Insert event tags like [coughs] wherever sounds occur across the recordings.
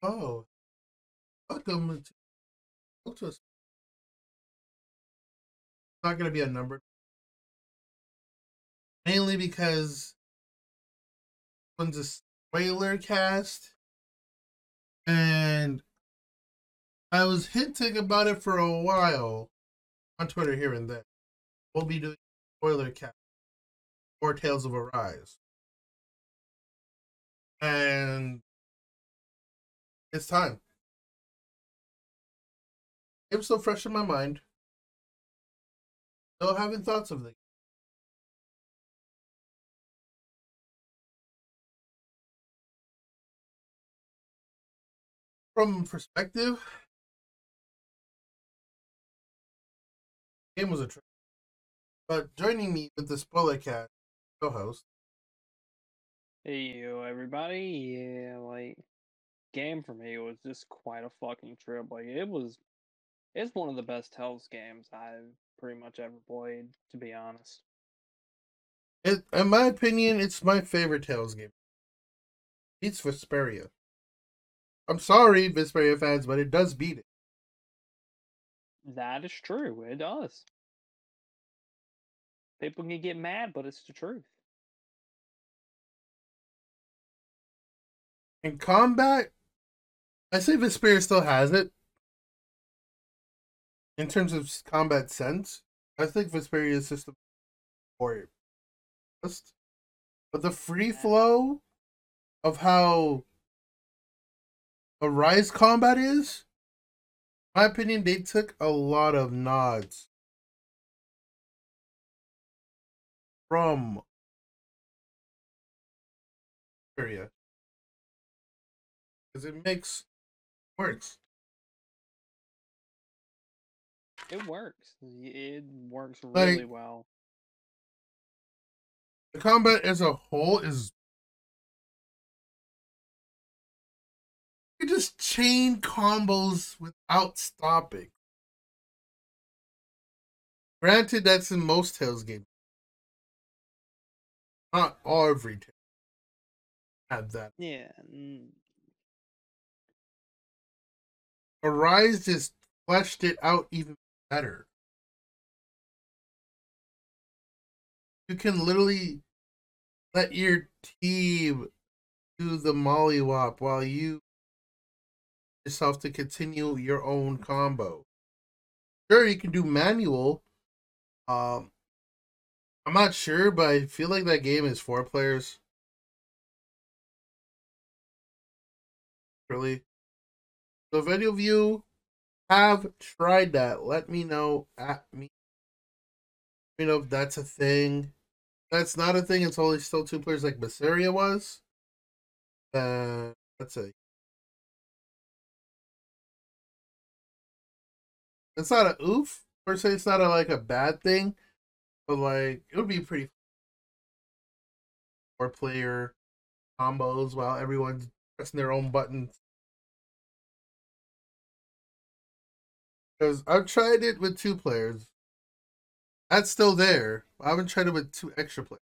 Oh, welcome to. It's not going to be a number, mainly because one's a spoiler cast, and I was hinting about it for a while on Twitter here and there. We'll be doing spoiler cast or Tales of Arise, and it's time. It's still fresh in my mind. Still having thoughts of the from perspective, game was a trip. But joining me with the spoiler cat co-host, Hey yo, everybody. Yeah, like game for me was just quite a fucking trip. Like it was it's one of the best Tales games I've pretty much ever played, to be honest. it, in my opinion, it's my favorite Tales game. Beats Vesperia. I'm sorry, Vesperia fans, but it does beat it. That is true, it does. People can get mad, but it's the truth. In combat, I say Vesperia still has it. In terms of combat sense, I think Vesperia's system for best. But the free flow of how a Rise combat is, in my opinion, they took a lot of nods from Vesperia. Because it makes works. It works. It works Like- really well. The combat as a whole is you just chain combos without stopping. Granted, that's in most Tales games. Not every Tale had that. Yeah. Arise just fleshed it out even better. You can literally let your team do the mollywop while you yourself to continue your own combo. Sure, you can do manual. Um, I'm not sure, but I feel like that game is four players. Really. So if any of you have tried that, let me know at me. Let me know if that's a thing. That's not a thing. It's only still two players like Berseria was. Uh, let's see. It's not a oof per se. It's not a like a bad thing, but like it would be pretty four player combos while everyone's pressing their own buttons. Because I've tried it with two players. That's still there. I haven't tried it with two extra players.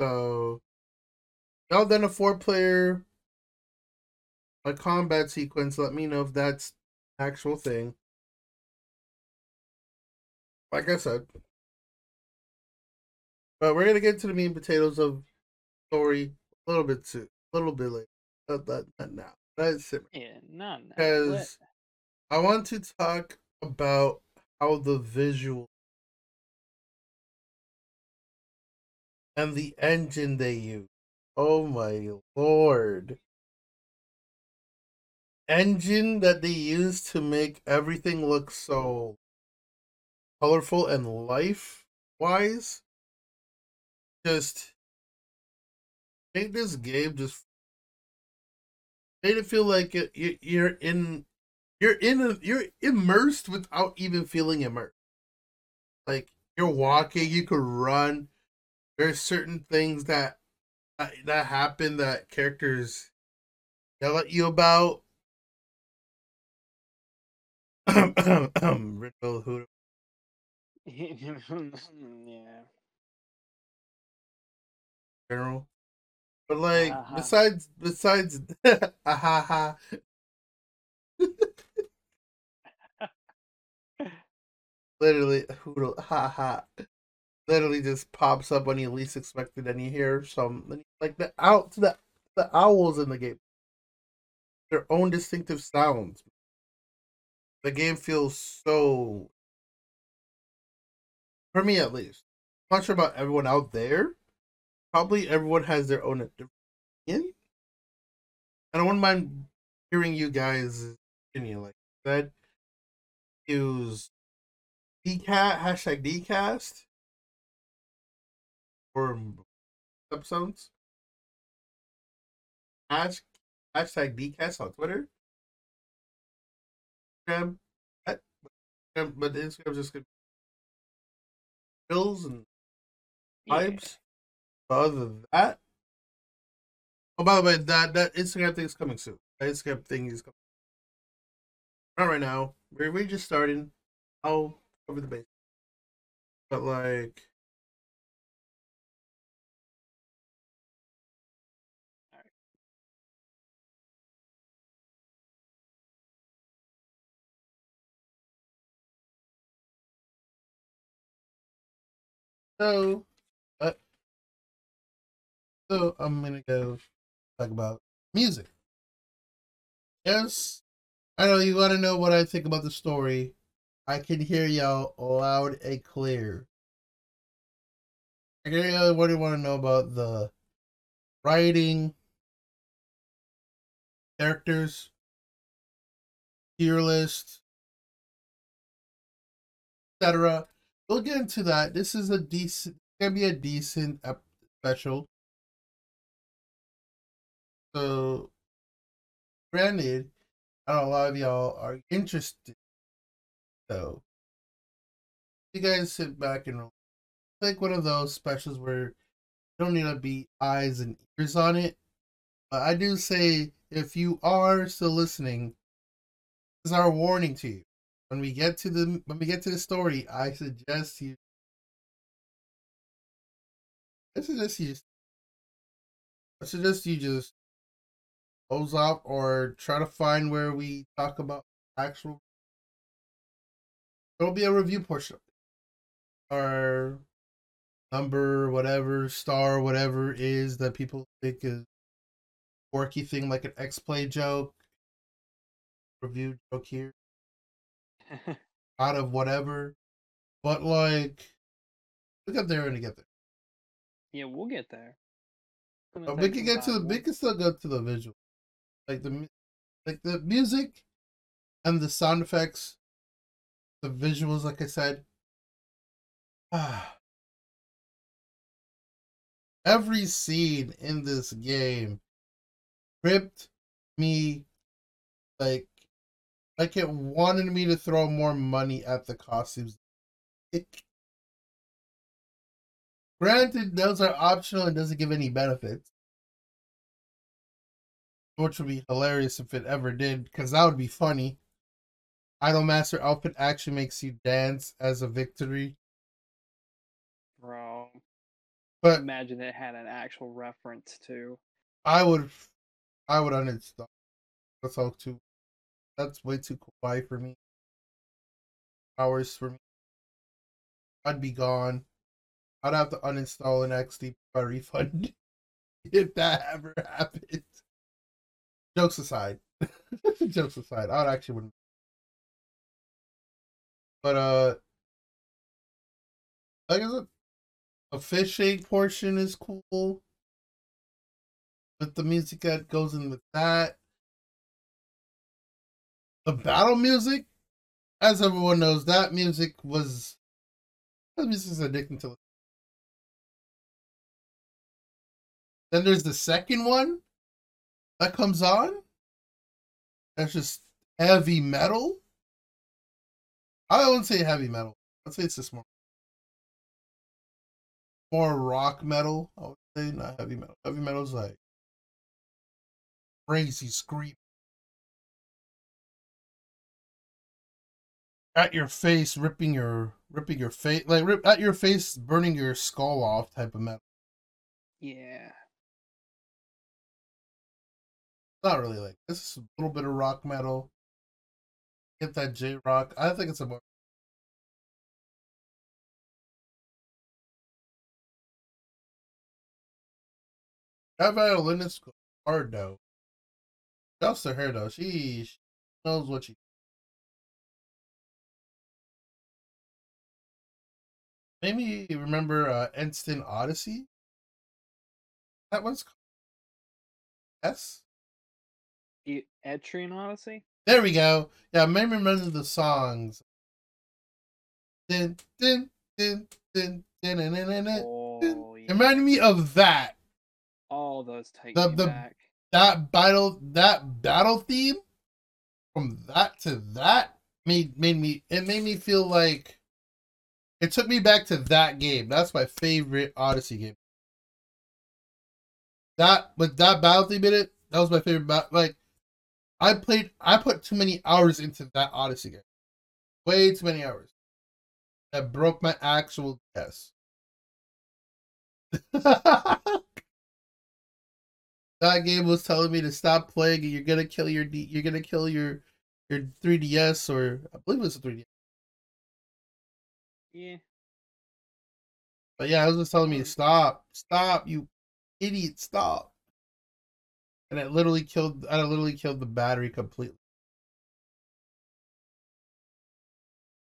So, y'all done a four player a combat sequence. Let me know if that's actual thing. Like I said. But we're gonna get to the meat and potatoes of story a little bit soon. A little bit later. Not, not now. That's it. Yeah, now. Uh, Let- Because I want to talk about how the visual and the engine they use. Oh my lord. Engine that they use to make everything look so colorful and life wise. Just make this game just made it feel like you're in you're in a, you're immersed without even feeling immersed. Like you're walking, you could run. There's certain things that that, that happen that characters yell at you about. [coughs] Riddle, [laughs] yeah. general. But like Uh-huh. besides besides ah ha ha literally hoodle ha ha literally just pops up when you least expect it and you hear some like the out the the owls in the game. Their own distinctive sounds. The game feels so for me at least. I'm not sure about everyone out there probably everyone has their own opinion. And i wouldn't mind hearing you guys opinion like that use dcat hashtag dcast? For episodes? Hash, hashtag dcast on twitter? Instagram, at- Instagram, but instagram's just gonna bills and vibes? but other than that oh by the way that that instagram thing is coming soon. That instagram thing is coming. Not right now. We're, we're just starting i'll cover the base. But like so so i'm gonna go talk about music. Yes i know you want to know what i think about the story. I can hear y'all loud and clear. I can hear what do you want to know about the writing? Characters? Tier list? Etc we'll get into that. This is a decent gonna be a decent special so granted i know a lot of y'all are interested so you guys sit back and relax. like one of those specials where you don't need to be eyes and ears on it. But i do say if you are still listening this is our warning to you. When we get to the when we get to the story i suggest you i suggest you i suggest you just close up or try to find where we talk about actual there'll be a review portion or number whatever star whatever is that people think is quirky thing like an x-play joke. Review joke here. [laughs] Out of whatever. But like we get there and get there. Yeah, we'll get there. But we can get to the we can still go to the visual like the like the music and the sound effects the visuals like i said [sighs] every scene in this game gripped me like like it wanted me to throw more money at the costumes. It, granted those are optional and doesn't give any benefits which would be hilarious if it ever did because that would be funny idolmaster outfit actually makes you dance as a victory Bro, but imagine it had an actual reference to. I would, I would uninstall. That's all too. That's way too kawaii for me. Hours for me. I'd be gone. I'd have to uninstall an XD by refund [laughs] if that ever happened. Jokes aside, [laughs] jokes aside, I actually wouldn't. But uh, I said, a fish shake portion is cool. With the music that goes in with that. The battle music, as everyone knows, that music was that music is addicting to. Then there's the second one that comes on. That's just heavy metal. I wouldn't say heavy metal. I'd say it's just more more rock metal. I would say not heavy metal. Heavy metal's like crazy scream at your face, ripping your ripping your face like rip at your face, burning your skull off type of metal. Yeah. Not really like this is a little bit of rock metal. Get that J rock. I think it's a more that violinist hard though. Shouts to her though. She, she knows what she. Maybe remember uh, Instant Odyssey. That one's S. Etrian Odyssey. There we go. Yeah, maybe remember the songs. Din, din, din, din, din, din, din, din, din. Oh, It yeah. reminded me of that. All those take The- me the- back. That battle that battle theme from that to that made made me it made me feel like it took me back to that game. That's my favorite Odyssey game. That with that battle theme in it, that was my favorite like I played I put too many hours into that Odyssey game. Way too many hours. That broke my actual chest. [laughs] that game was telling me to stop playing and you're gonna kill your D- you're gonna kill your your 3DS or I believe it's a 3DS. Yeah. But yeah, it was just telling me to stop, stop, you idiot, stop. And it literally killed I literally killed the battery completely.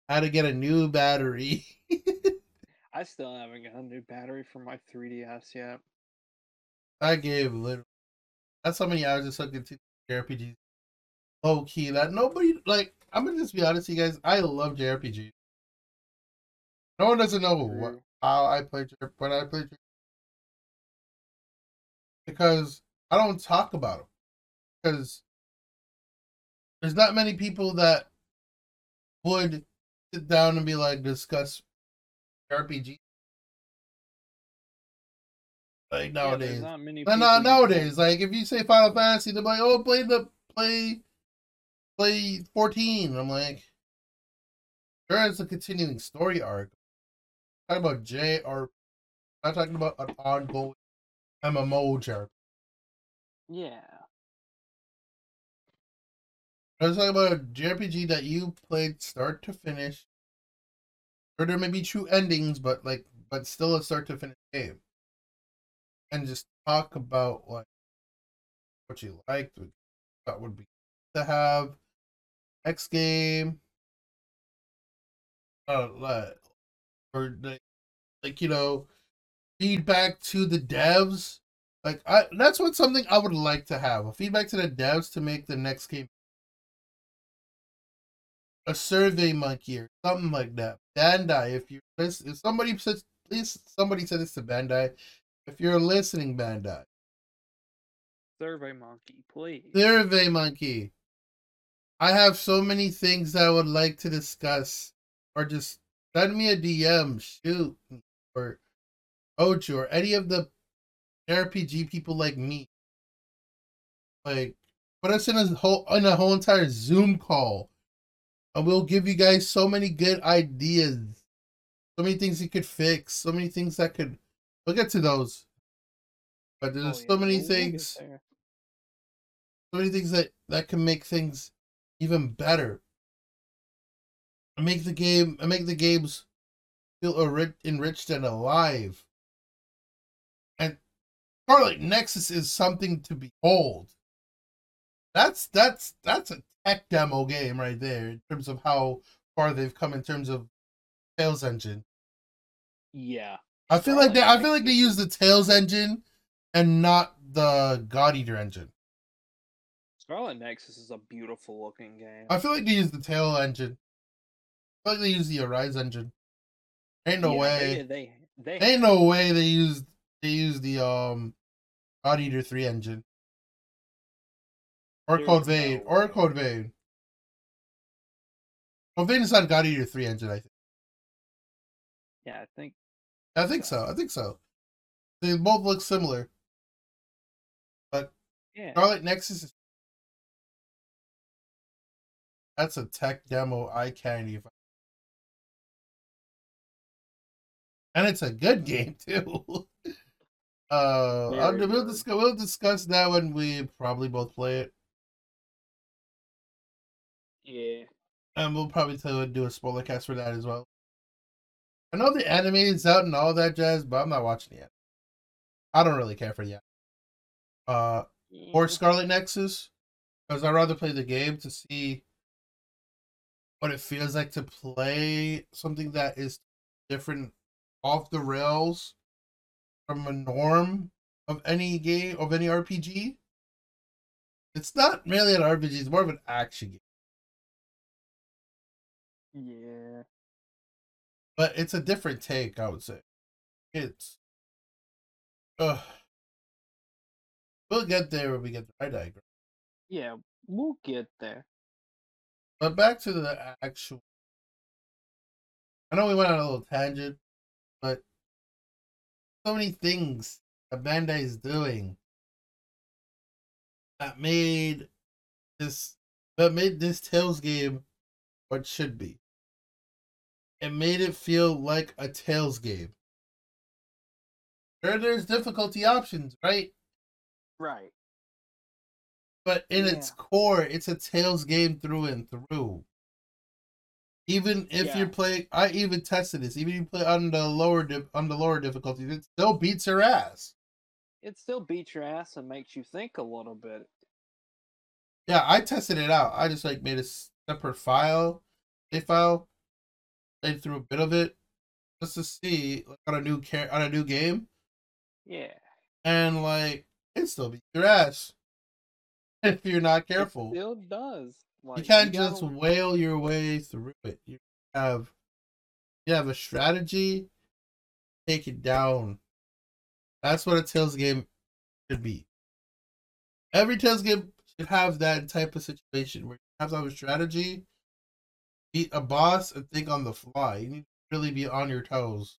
I had to get a new battery. [laughs] I still haven't got a new battery for my 3DS yet. I gave literally that's how many hours I sucked into JRPGs. Low key that nobody like I'm gonna just be honest with you guys, I love JRPGs. No one doesn't know what how I play when I play because I don't talk about them because there's not many people that would sit down and be like discuss RPG like Yeah, nowadays. there's not many No, people no, you nowadays, like if you say Final Fantasy, they're like, "Oh, play the play, play 14." I'm like, sure, it's a continuing story arc. talking about J or I'm talking about an ongoing MMO JRPG. Yeah. I was talking about a JRPG that you played start to finish. Or there may be true endings, but like, but still a start to finish game. And just talk about like what you liked, what you thought would be to have next game. Uh, or like, like you know, feedback to the devs. Like I, that's what something I would like to have a feedback to the devs to make the next game a survey monkey or something like that. Bandai, if you if somebody says, please, somebody said this to Bandai. If you're listening, Bandai, Survey Monkey, please. survey monkey. I have so many things that I would like to discuss, or just send me a DM, shoot, or Ocho, or any of the RPG people like me. Like, put us in a whole in a whole entire Zoom call and we'll give you guys so many good ideas, so many things you could fix, so many things that could. We'll get to those, but there's Oh, so many we'll- things, so many things that that can make things even better, and make the game, and make the games feel enri- enriched and alive. Scarlet Nexus is something to behold. That's that's that's a tech demo game right there in terms of how far they've come in terms of Tales engine. Yeah. I feel like they I feel like they use the Tales engine and not the God Eater engine. Scarlet Nexus is a beautiful looking game. I feel like they use the Tail engine. I feel like they use the Arise engine. Ain't no Yeah, way. They, they, they Ain't no way they used they used the um God Eater 3 engine. Or There's Code no or. Code Vein. Code Vein is not God Eater 3 engine, I think. Yeah, I think. I think so. I think so. They both look similar. Yeah. Scarlet Nexus is that's a tech demo I can't even. And it's a good mm. game too. [laughs] Uh, I'll, we'll discuss we'll discuss that when we probably both play it, Yeah. and we'll probably tell do a spoiler cast for that as well. I know the anime is out and all that jazz, but I'm not watching it yet. I don't really care for the anime. Uh, or. Scarlet Nexus, because I'd rather play the game to see what it feels like to play something that is different off the rails from a norm of any game of any RPG. It's not really an RPG, it's more of an action game. Yeah. But it's a different take, I would say. It's uh we'll get there when we get the right diagram. Yeah. We'll get there. But back to the actual. I know we went on a little tangent, but so many things that Bandai is doing that made this that made this Tales game what it should be. It made it feel like a Tales game. Sure, there's difficulty options, right? Right. but in its core, it's a Tales game through and through. Even if Yeah. you're playing, I even tested this. Even if you play on the lower dif- on the lower difficulties, it still beats your ass. It still beats your ass and makes you think a little bit. Yeah, I tested it out. I just like made a separate file, a file, played through a bit of it, just to see like, on a new car- on a new game, Yeah. and like it still beats your ass [laughs] if you're not careful. It still does. Like, you can't gotta- just whale your way through it. You have you have a strategy, take it down. That's what a Tales game should be. Every Tales game should have that type of situation where you have to have a strategy, beat a boss, and think on the fly. You need to really be on your toes.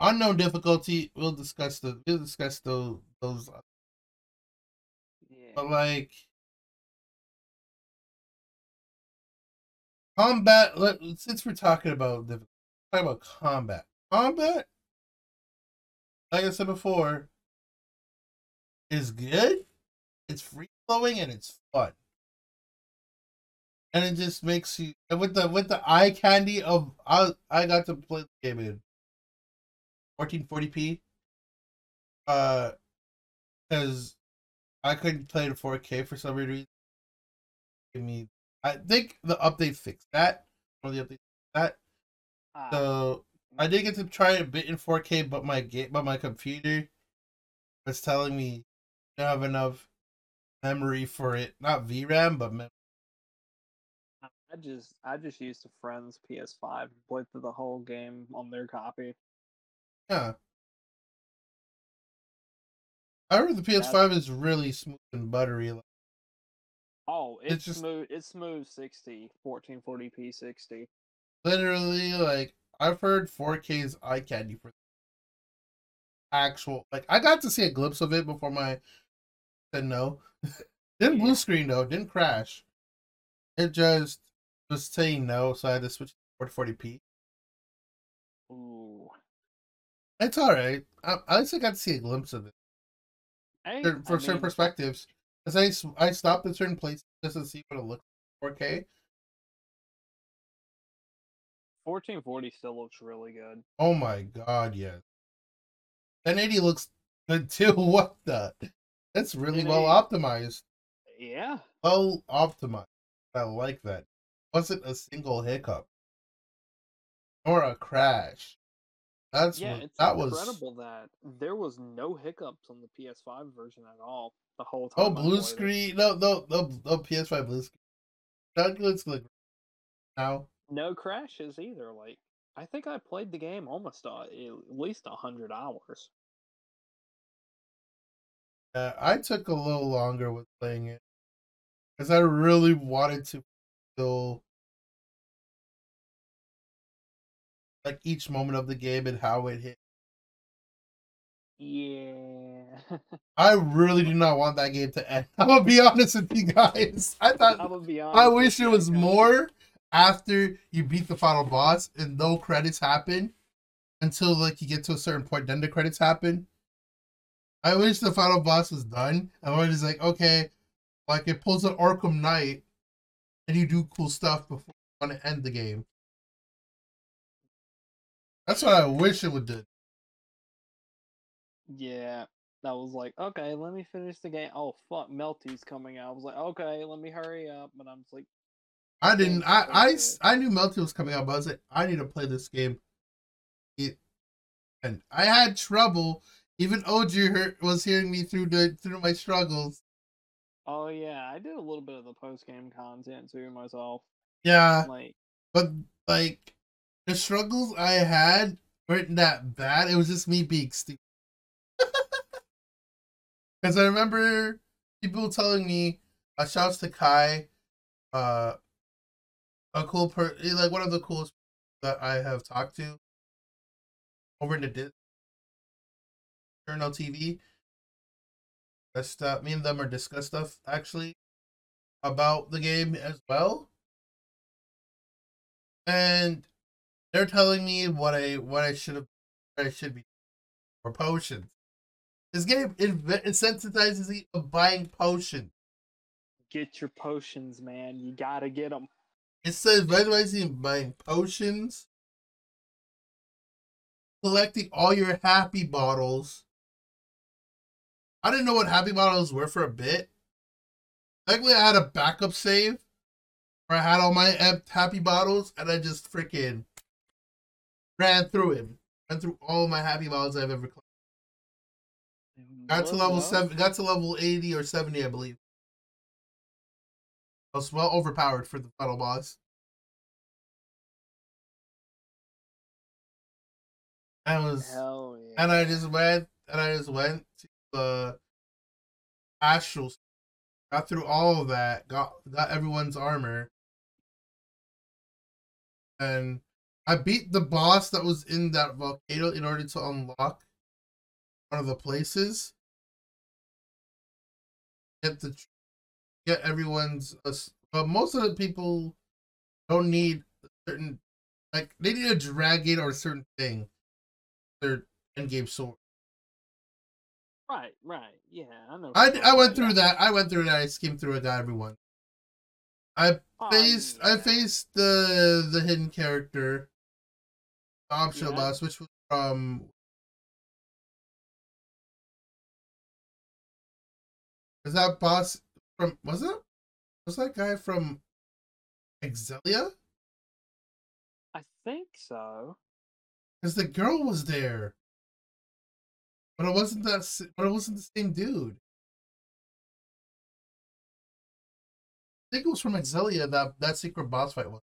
Unknown difficulty, we'll discuss the we'll discuss those those Yeah. but like combat let, since we're talking about the about combat combat like i said before is good it's free flowing and it's fun and it just makes you with the with the eye candy of i i got to play the game in 1440p uh because I couldn't play it in 4K for some reason. Give me, I think the update fixed that. Of the update fixed that. Ah, So I did get to try it a bit in 4K, but my game, but my computer was telling me I don't have enough memory for it. Not VRAM, but mem- I just I just used a friend's PS5 and played through the whole game on their copy. yeah. I heard the PS5 is really smooth and buttery. Like, Oh, It's it's, just- smooth. It's smooth 60, 1440p 60. literally, like I've heard 4K is eye candy for actual. Like I got to see a glimpse of it before my said no. [laughs] didn't blue screen though. Didn't crash. It just was saying no, so I had to switch to 440p. Ooh. It's all right. I, I just got to see a glimpse of it Hey, certain- I certain mean, perspectives. Cause I I stopped at certain places just to see what it looked like 4K. 1440 still looks really good. Oh my god, yes. 1080 looks good [laughs] too. What the? That's really well optimized. Yeah. Well optimized. I like that. Wasn't a single hiccup or a crash. That's yeah, what, it's that was. incredible that there was no hiccups on the PS5 version at all the whole time. Oh, blue screen. No, no, no, no. PS5 blue screen. That looks like now. No crashes either. Like I think I played the game almost uh, at least a hundred hours. Uh, I took a little longer with playing it because I really wanted to feel like each moment of the game and how it hit. Yeah. I really do not want that game to end. [laughs] I'm gonna be honest with you guys. I thought I'm. I wish it was more after you beat the final boss and no credits happen. until like you get to a certain point, then the credits happen. I wish the final boss was done. And I was like, okay, like it pulls an Arkham Knight, and you do cool stuff before you want to end the game. That's what I wish it would do. Yeah, that was like, okay, let me finish the game. Oh fuck, Melty's coming out. I was like, okay, let me hurry up. But I'm just like, I didn't. I I. I knew Melty was coming out, but I was like, I need to play this game. It, and I had trouble. Even OG heard, was hearing me through the through my struggles. oh yeah, I did a little bit of the post game content too myself. Yeah, Like, but like the struggles I had weren't that bad. It was just me being stupid. Because I remember people telling me, "A uh, shouts to Kai, uh, a cool per, eh, like one of the coolest that I have talked to over in the Dis- Journal TV. Just, uh, me and them are discuss stuff actually about the game as well, and they're telling me what I what I should have I should be for potions. This game insensitizes me of buying potions. get your potions, man. You gotta get them. It says incentivizing buying potions, collecting all your happy bottles. I didn't know what happy bottles were for a bit. Luckily, I had a backup save where I had all my happy bottles, and I just freaking ran through him. Ran through all my happy bottles I've ever collected. Got to level seven. Got to level eighty or seventy, I believe. I was well overpowered for the final boss. I was, yeah. and I just went, and I just went to the astral. Got through all of that. Got got everyone's armor, and I beat the boss that was in that volcano in order to unlock one of the places. Get the get everyone's. Uh, but most of the people don't need a certain like they need a dragon or a certain thing. Their end game sword. Right, right. Yeah, I know. I, I went through that. I went through that. I skimmed through it. Got everyone. I Oh, faced. I faced the the hidden character, the optional Yeah. boss, which was from. Is that boss from? Was it? Was that guy from Xillia? I think so. Because the girl was there, but it wasn't that. But it wasn't the same dude. I think it was from Xillia that that secret boss fight was.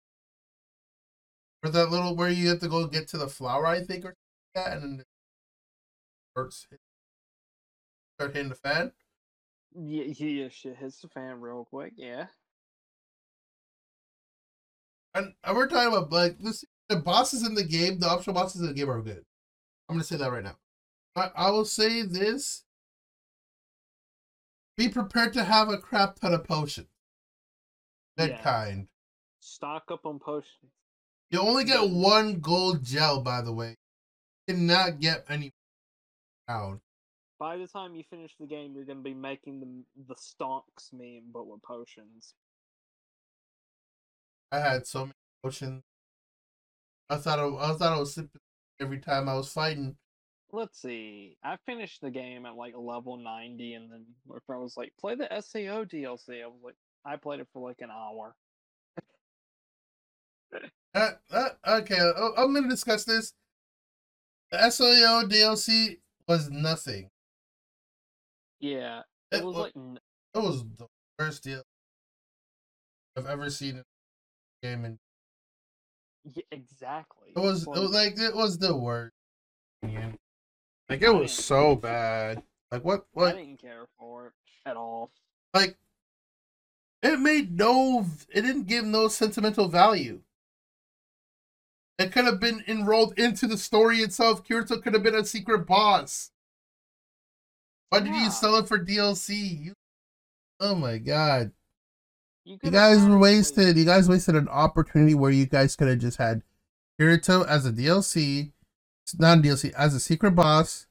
Or that little where you have to go get to the flower, I think, or something like that, and then it starts start hitting the fan. Yeah, yeah, shit hits the fan real quick. Yeah. And, and we're talking about like this. The bosses in the game, the optional bosses in the game are good. I'm gonna say that right now. I, I will say this: be prepared to have a crap ton of potions. That Yeah. kind. Stock up on potions. You only get one gold gel, by the way. You cannot get any down. By the time you finish the game, you're gonna be making the the stonks meme, but with potions. I had so many potions. I thought I, I thought I was sipping every time I was fighting. Let's see. I finished the game at like level 90, and then my friend was like, "Play the SAO DLC." I was like, I played it for like an hour. Uh, uh, okay, uh, I'm gonna discuss this. The SAO DLC was nothing. Yeah, it It was wa- like It was the worst deal I've ever seen in a game, and yeah, exactly. it was, It's it was like it was the worst. Yeah. Like it was so bad. Like what? What? I didn't care for it at all. Like it made no. It didn't give no sentimental value. It could have been enrolled into the story itself. Kirito could have been a secret boss. Why did Yeah. you sell it for DLC? You, oh my god. You, You guys were wasted. You guys wasted an opportunity where you guys could have just had Kirito as a DLC, not DLC as a secret boss,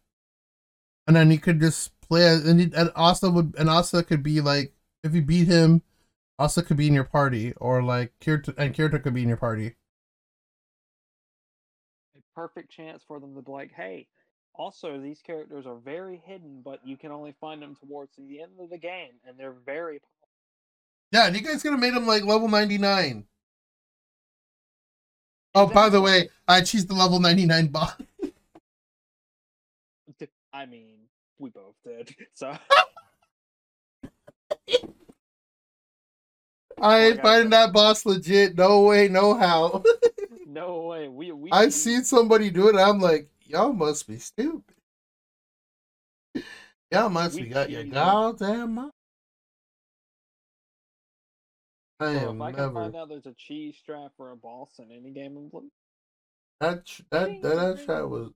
and then you could just play as, and, and Asa would and Asa could be like if you beat him, Asa could be in your party, or like Kirito and Kirito could be in your party. A perfect chance for them to be like, hey, also these characters are very hidden, but you can only find them towards the end of the game, and they're very Yeah, and you guys could have made them like level ninety nine. Oh, by the way, I cheesed the level ninety nine boss. I mean, we both did. [laughs] So I ain't finding that boss legit. No way, no how. [laughs] no way. We we I've we- seen somebody do it. I'm like, y'all must be stupid. Y'all must We be got your goddamn mind. I Bro, am if I can never find out there's a cheese strap for a boss in any game of Blue, that that that, that chat was.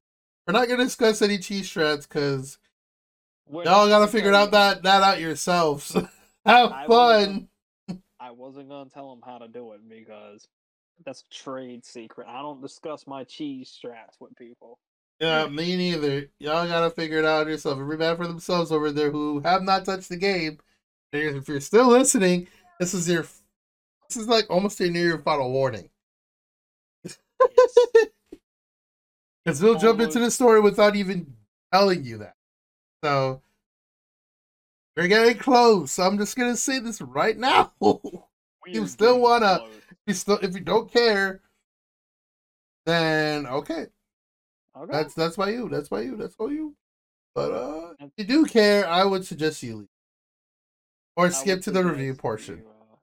We're not gonna discuss any cheese strats because y'all gotta figure out that that out yourselves. [laughs] Have I fun. [laughs] I wasn't gonna tell them how to do it because that's a trade secret. I don't discuss my cheese strats with people. Yeah, me neither. Y'all gotta figure it out yourself. Every man for themselves over there who have not touched the game. And If you're still listening, this is your this is like almost your near your final warning. Because [laughs] we'll jump into the story without even telling you that. So we're getting close. I'm just gonna say this right now. [laughs] You still wanna- close. you still if you don't care, then okay. Okay. That's that's by you. That's by you. That's by you. But uh if you do care, I would suggest you leave. Or I skip to the review portion. you, uh,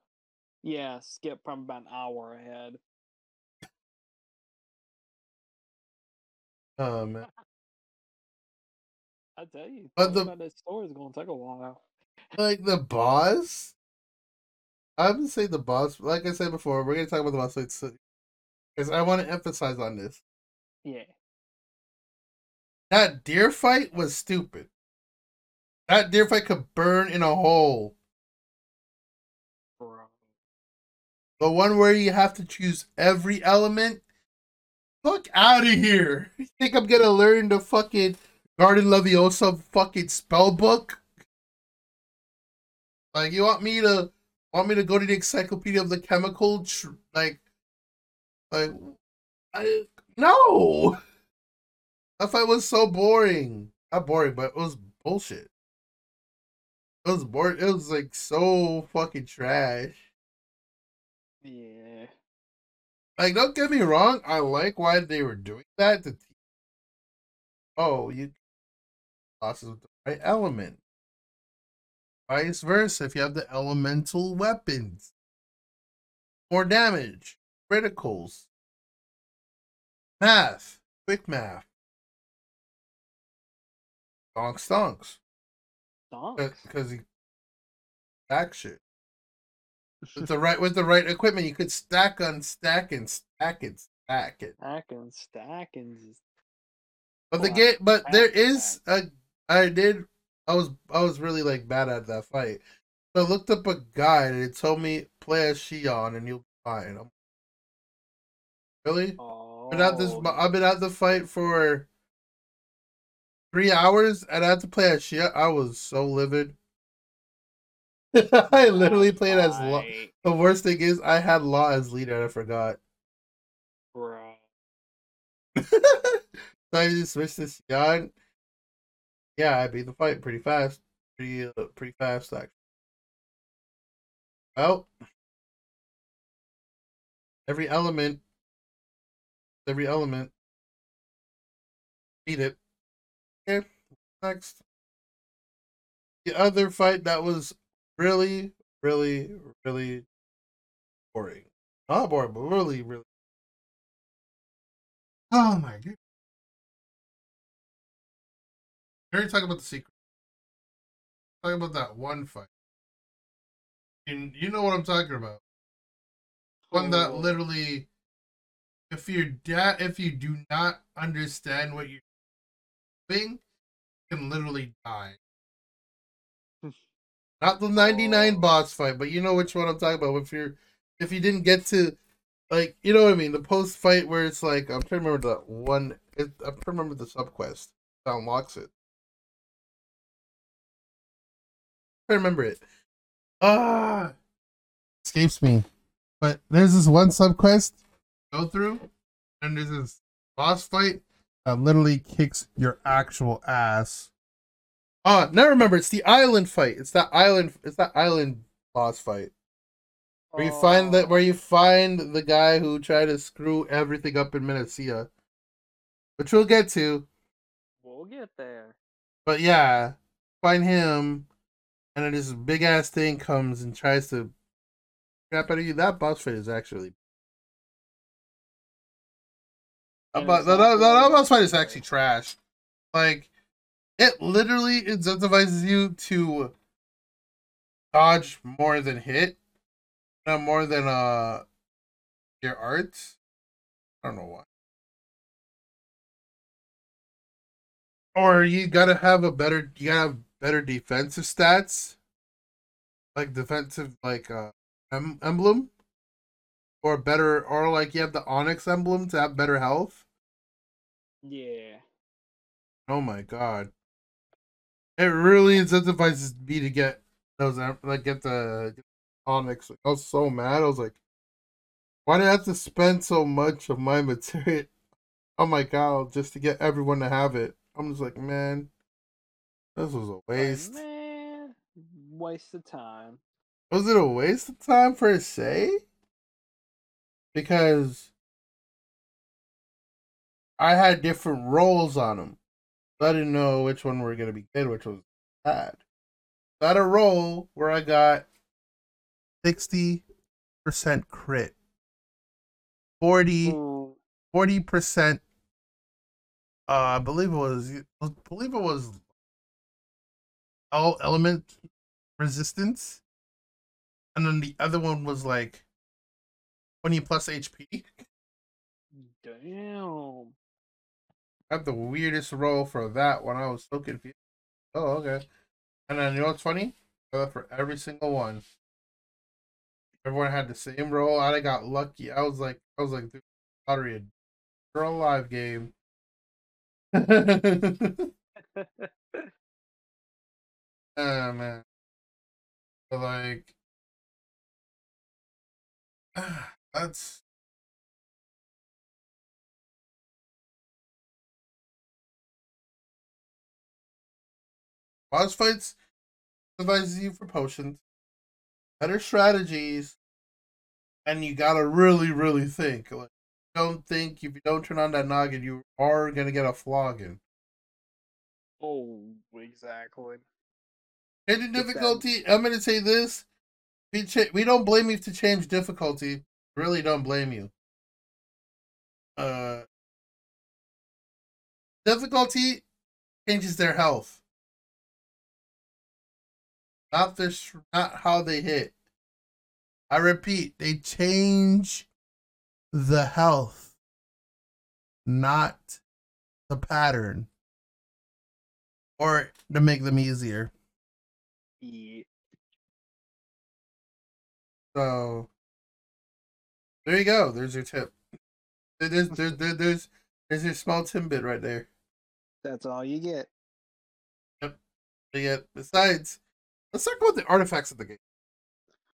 yeah, skip from about an hour ahead. Oh man. [laughs] I tell you, But the- about this story is gonna take a while. Like the boss. I would say the boss like I said before, we're gonna talk about the boss because I want to emphasize on this. Yeah. That deer fight was stupid. That deer fight could burn in a hole. Bro. The one where you have to choose every element. Fuck out of here. You think I'm gonna learn the fucking Garden Leviosa fucking spell book? Like you want me to want me to go to the encyclopedia of the chemical tr- like like I no. That fight was so boring. Not boring, but it was bullshit. It was boring. It was like so fucking trash. Yeah. Like, don't get me wrong. I like why they were doing that. To oh, you bosses with the right element. Vice versa, if you have the elemental weapons, more damage, criticals, math, quick math, stonks, stonks, Donks. because he stack shit with [laughs] the right with the right equipment. You could stack on stack and stack and stack it. Stacking, stacking. just- But the game, but there is a. I did. I was I was really like bad at that fight. So I looked up a guide and it told me play as Shionne and you'll be fine. I'm, really? Oh, Been at this. Oh. I've been at the fight for three hours and I had to play as Shionne. I was so livid. [laughs] I literally played as Law. The worst thing is I had Law as leader and I forgot. bro. [laughs] so I just switched to Shionne. Yeah, I beat the fight pretty fast. Pretty uh, pretty fast actually. Well, every element, every element, beat it. Okay, next. The other fight that was really, really, really boring. Not boring, but really, really. Oh my god. We already talked about the secret. Talk about that one fight. And you know what I'm talking about. One that oh. literally, if you're da- if you do not understand what you're doing, you can literally die. Not the 99 Oh. boss fight, but you know which one I'm talking about. If you're, if you didn't get to, like, you know what I mean, the post fight where it's like I'm trying to remember the one It, I can't remember the subquest that unlocks it. I remember it. Ah, escapes me. But there's this one subquest go through, and there's this boss fight that literally kicks your actual ass. Ah, now remember, it's the island fight. It's that island. It's that island boss fight where you find that where you find the guy who tried to screw everything up in Minnesota, which we'll get to. We'll get there. But yeah, find him, and then this big ass thing comes and tries to crap out of you. That boss fight is actually. That, And bo- it's that, that, that boss fight is actually trash. Like, it literally incentivizes you to dodge more than hit, not more than uh your arts. I don't know why. Or you gotta have a better you gotta have better defensive stats. Like defensive like uh em- emblem. Or better or like you have the Onyx emblem to have better health. Yeah. Oh my god. It really incentivizes me to get those like get the Onyx. I was so mad. I was like, why did I have to spend so much of my [laughs] material? Oh my god, just to get everyone to have it. I'm just like, man, this was a waste. man, waste of time. Was it a waste of time per se? Because I had different roles on them. So I didn't know which one were gonna be good, which was bad. Got a roll where I got sixty percent crit, 40 Ooh, percent. Uh, I believe it was. I believe it was. All element resistance, and then the other one was like twenty plus HP. Damn. I had the weirdest roll for that one. I was so confused. Oh, okay. And then you know what's funny? For every single one. Everyone had the same roll. I got lucky. I was like, I was like, dude, lottery, a girl alive game. oh [laughs] [laughs] man. But like, [sighs] that's boss fights advises you for potions, better strategies, and you gotta really, really think. Like, don't think if you don't turn on that noggin, you are gonna get a flogging. oh, exactly. Changing difficulty. I'm gonna say this: we cha- we don't blame you to change difficulty. Really, don't blame you. Uh, difficulty changes their health, not this, not how they hit. I repeat, they change the health, not the pattern, or to make them easier. Yeah. So there you go. There's your tip. There- There's there, there, there's there's your small timbit right there. That's all you get. But yet, besides, let's talk about the artifacts of the game.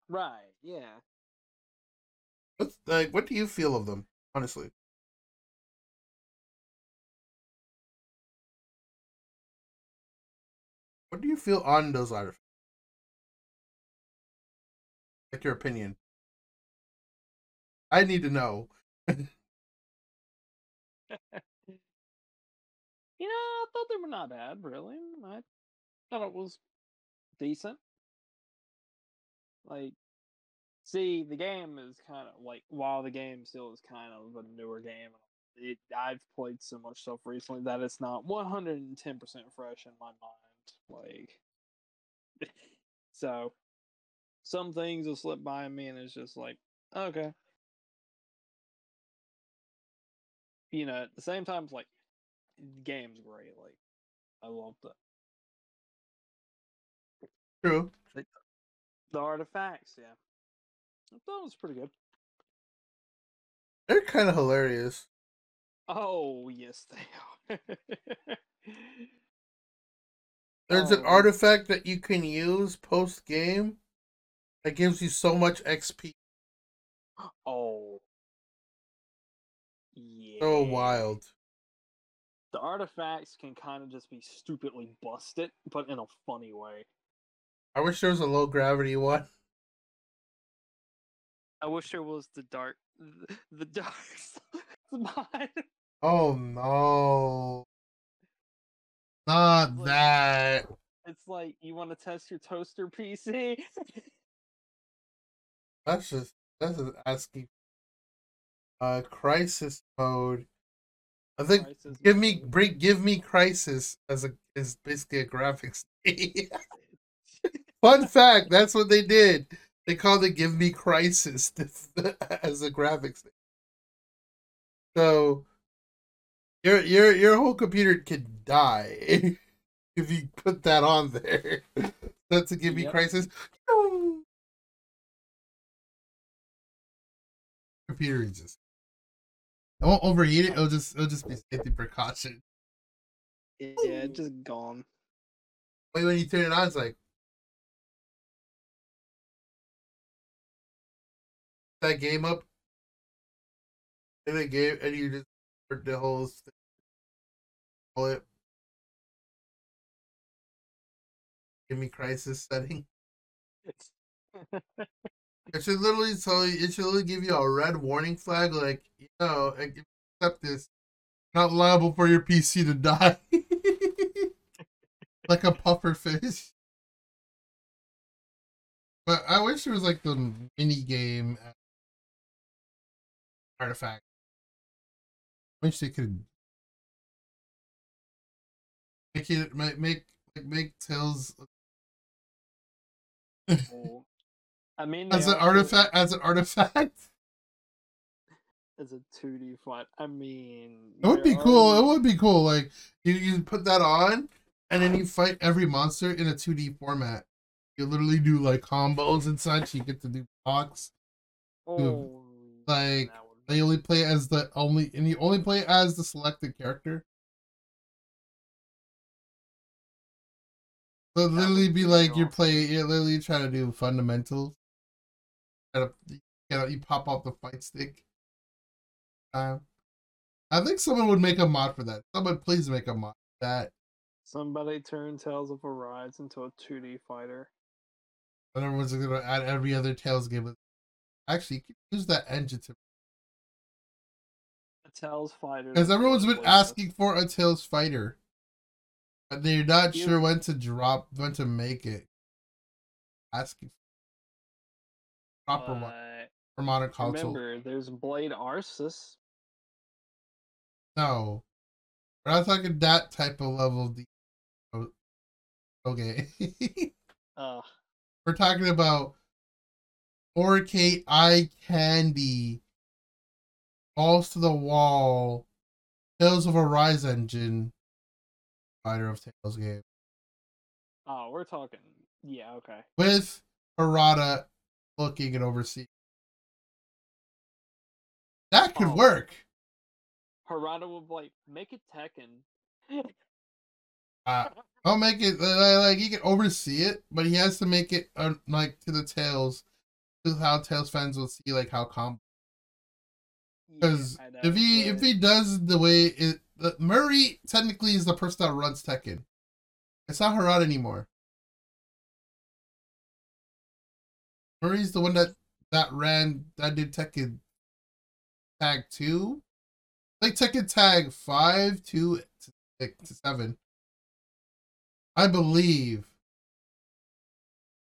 Right, yeah. What's like? What do you feel of them? Honestly, what do you feel on those artifacts? Like your opinion. I need to know. [laughs] You know, I thought they were not bad, really. I thought it was decent. Like, see, the game is kind of like, while the game still is kind of a newer game, it, I've played so much stuff recently that it's not 110% fresh in my mind. Like, [laughs] so some things will slip by me, and it's just like, okay. You know, at the same time, it's like, the game's great. Like, I loved it. True. The artifacts, yeah. I thought it was pretty good. They're kind of hilarious. Oh yes, they are. [laughs] There's an Oh, artifact that you can use post game that gives you so much XP. oh, yeah. So wild. The artifacts can kind of just be stupidly busted, but in a funny way. I wish there was a low gravity one. [laughs] I wish there was the dark, [laughs] the dark [laughs] spot. Oh no. Not Like- that. It's like you want to test your toaster PC. That's just that's just asking. Uh, crisis mode. I think Crisis give me mode. bring give me crisis as a is basically a graphics. [laughs] Fun fact: that's what they did. They called it "Give Me Crisis" [laughs] as a graphics. So your your your whole computer could die [laughs] if you put that on there. That's a "Give Me Yep. Crisis." Computer just. It won't overheat it. It'll just it'll just be safety precaution. Yeah, just gone. Wait, when you turn it on, it's like that game up. And the game, and you just the whole thing, call it. Give me crisis setting. [laughs] It should literally tell you. It should literally give you a red warning flag, like you know, accept this. Not liable for your PC to die. [laughs] like a puffer fish. But I wish there was like the mini game uh, artifact. I wish they could make it make make make Tales I mean, as an artifact as an artifact. as a 2D fight. I mean, It would be cool. It would be cool. Like you, you put that on, and then you fight every monster in a two D format. You literally do like combos and such. You get to do blocks. Oh, like, They only play as the only, and you only play as the selected character. So literally be like you're playing. You're literally trying to do fundamentals. You, know, you pop off the fight stick. Um, I think someone would make a mod for that. Someone please make a mod for that. Somebody turn Tales of Arise into a 2D fighter. And everyone's gonna add every other Tales game. Actually, use that engine to A Tales fighter. because everyone's been plays with us. asking for a Tales fighter, but they're not You- sure when to drop, when to make it. Asking for proper one for modern console. remember, there's Blade Arcus. No, we're not talking that type of level. de- oh, Okay, Uh, [laughs] we're talking about 4K eye candy, balls to the wall, Tales of Arise engine, fighter of Tales game oh, we're talking. Yeah, okay. with Harada looking and overseeing. That could Oh. work. Harada would like make it Tekken. Uh, I'll make it uh, like he can oversee it, but he has to make it uh, like to the Tales, to how Tales fans will see like how combo. Because Yeah, if he if he does the way it, the, Murray technically is the person that runs Tekken. It's not Harada anymore. Murray's the one that that ran that did Tekken Tag two, like Tekken Tag five to to, to seven. I believe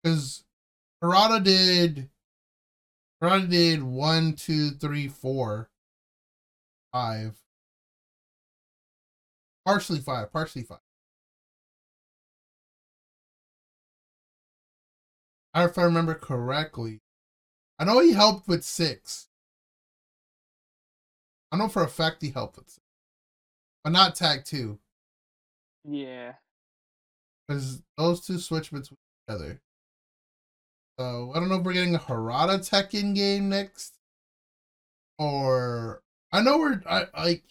because Harada did Harada did one, two, three, four, five. Partially five, partially five. If I remember correctly. I know he helped with six. I know for a fact he helped with six. But not tag two. yeah, Because those two switch between each other. So I don't know if we're getting a Harada Tekken game next. Or I know we're I like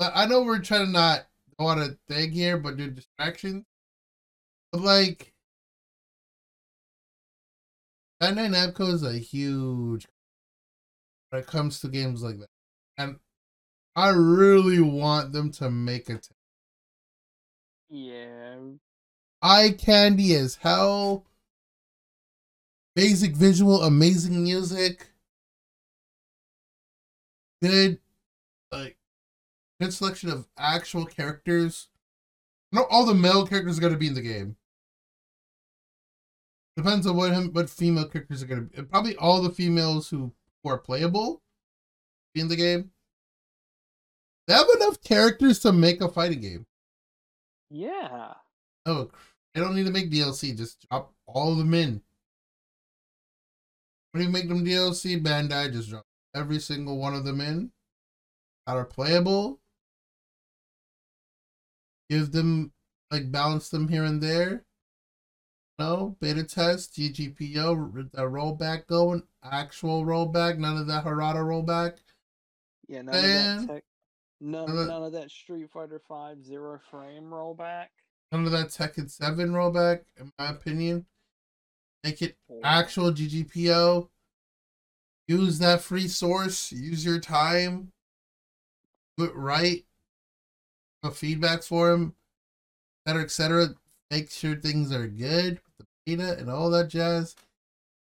I know we're trying to not go on a thing here, but do distractions. But like, Bandai Namco is a huge when it comes to games like that, and I really want them to make a. T- Yeah. eye candy as hell. Basic visual, amazing music. Good, like, good selection of actual characters. Not all the male characters are going to be in the game. Depends on what him, what female characters are going to be. Probably all the females who, who are playable in the game. They have enough characters to make a fighting game. Yeah. Oh, they don't need to make DLC. Just drop all of them in. When you make them DLC, Bandai just drop every single one of them in that are playable. Give them like balance them here and there. No beta test, GGPO, the rollback going, actual rollback, none of that Harada rollback. Yeah, none Man. of that tech none, None of- none of that Street Fighter Five zero frame rollback. None of that Tekken 7 rollback, in my opinion. Make it actual GGPO. Use that free source. Use your time. Do it right. Put feedbacks for him, etc., etc. Make sure things are good with the beta and all that jazz.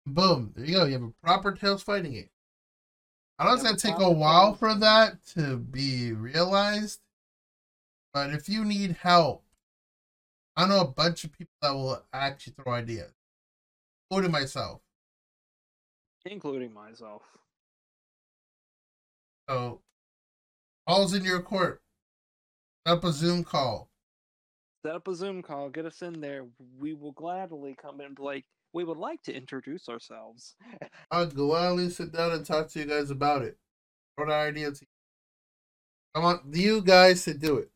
Boom. There you go. You have a proper Tales fighting game. I know it's to take a while for that to be realized. But if you need help, I know a bunch of people that will actually throw ideas, including myself. including myself. So, calls in your court. Set up a Zoom call. Set up a Zoom call, get us in there. We will gladly come in and like, we would like to introduce ourselves. [laughs] I'll gladly sit down and talk to you guys about it. The idea to. I want you guys to do it.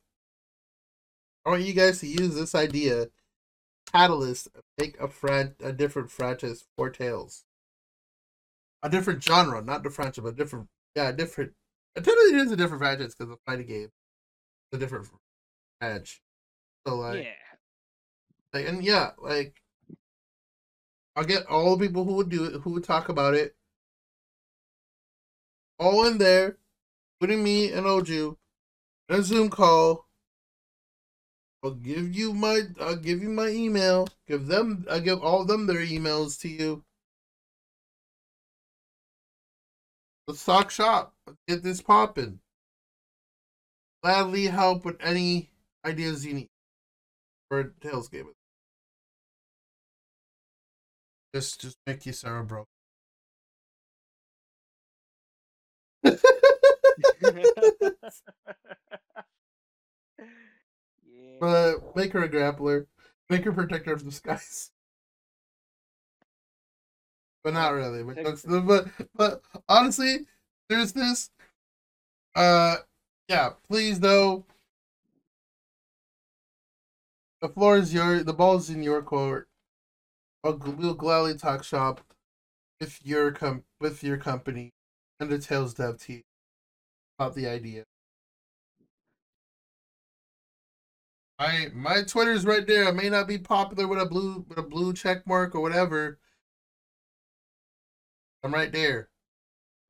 I want you guys to use this idea, catalyst, make a fran- a different franchise for Tales. A different genre, not the franchise, but different. Yeah, different. I Technically, it is a different franchise because it's a fighting game. It's a different franchise. So like, yeah. like, and yeah, like, I'll get all the people who would do it, who would talk about it, all in there, including me and Oju, in a Zoom call. I'll give you my, I'll give you my email. Give them, I'll give all of them their emails to you. Let's talk shop. Let's get this popping. Gladly help with any ideas you need for a Tales game. Just, just make you Sarah bro. [laughs] yeah. but make her a grappler. Make her protector of the skies. But not really. But, but but honestly, there's this. Uh, yeah. Please though. The floor is your. The ball is in your court. I'll, we'll gladly talk shop with your com with your company Tales dev team about the idea. I my Twitter's right there. I may not be popular with a blue with a blue check mark or whatever. I'm right there.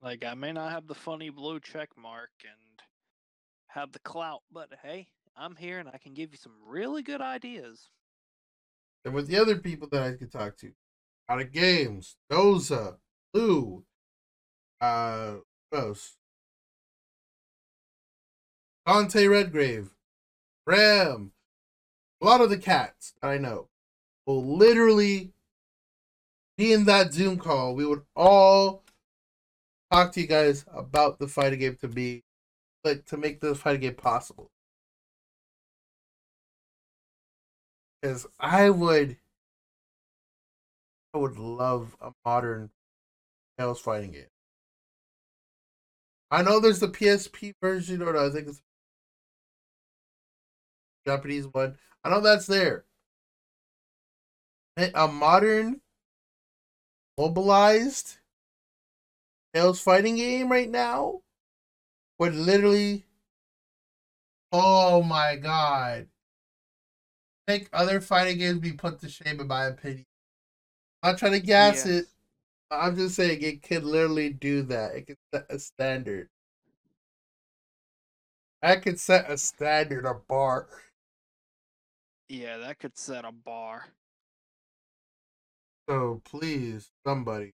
Like I may not have the funny blue check mark and have the clout, but hey, I'm here and I can give you some really good ideas. And with the other people that I could talk to. Out of games. Doza. Blue. Uh else? Dante Redgrave. Ram. A lot of the cats that I know will literally be in that Zoom call. We would all talk to you guys about the fighting game to be like to make the fighting game possible. Because I would I would love a modern Tales fighting game. I know there's the PSP version, or I think it's Japanese one. I know that's there. A modern, mobilized Tales fighting game right now would literally Oh my god. Make other fighting games be put to shame in my opinion. I'm not trying to gas it. I'm just saying it can literally do that. It can set a standard. I could set a standard, a bar. Yeah, that could set a bar. So please, somebody,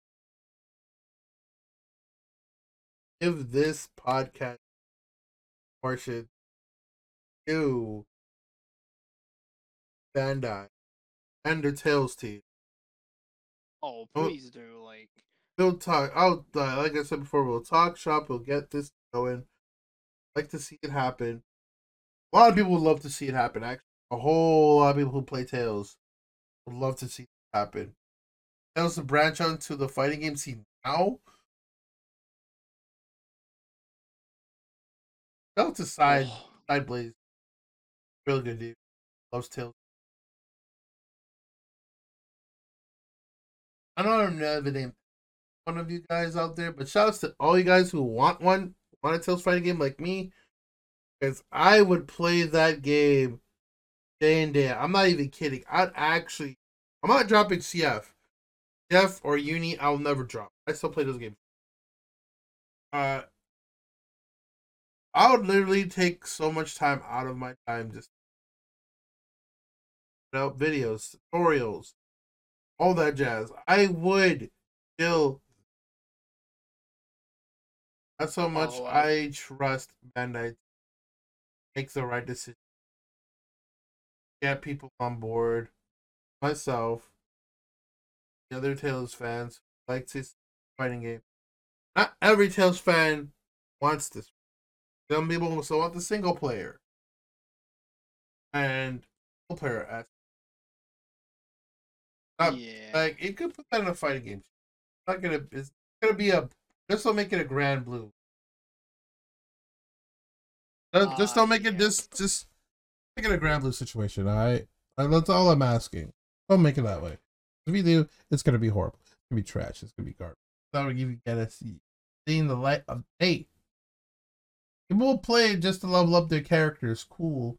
give this podcast portion to Bandai and the Tales team. Oh, please do. Like, We'll talk. I'll uh, like I said before. We'll talk shop. We'll get this going. Like to see it happen. A lot of people would love to see it happen. Actually, a whole lot of people who play Tales would love to see it happen. Tales to branch out into the fighting game scene now. Shout out to Side oh, Side Blaze. Really good dude. Loves Tales. I don't know I'm never one of you guys out there, but shout outs to all you guys who want one, want a Tales fighting game like me. Because I would play that game day and day. I'm not even kidding. I'd actually I'm not dropping CF. CF or Uni, I'll never drop. I still play those games. Uh I would literally take so much time out of my time just out videos, tutorials, all that jazz. I would still. That's how much Oh, I- I trust Bandai. to Make the right decision. Get people on board. Myself. The other Tales fans like this fighting game. Not every Tales fan wants this. Some people also want the single player. And player as uh, yeah. like it could put that in a fighting game. It's not gonna it's gonna be a just don't make it a Granblue. Just, just don't make it yeah. just just make it a Granblue situation, alright? Uh, That's all I'm asking. Don't make it that way. If you do, it's gonna be horrible. It's gonna be trash. It's gonna be garbage. That would even get see seeing the light of day. People will play just to level up their characters. Cool.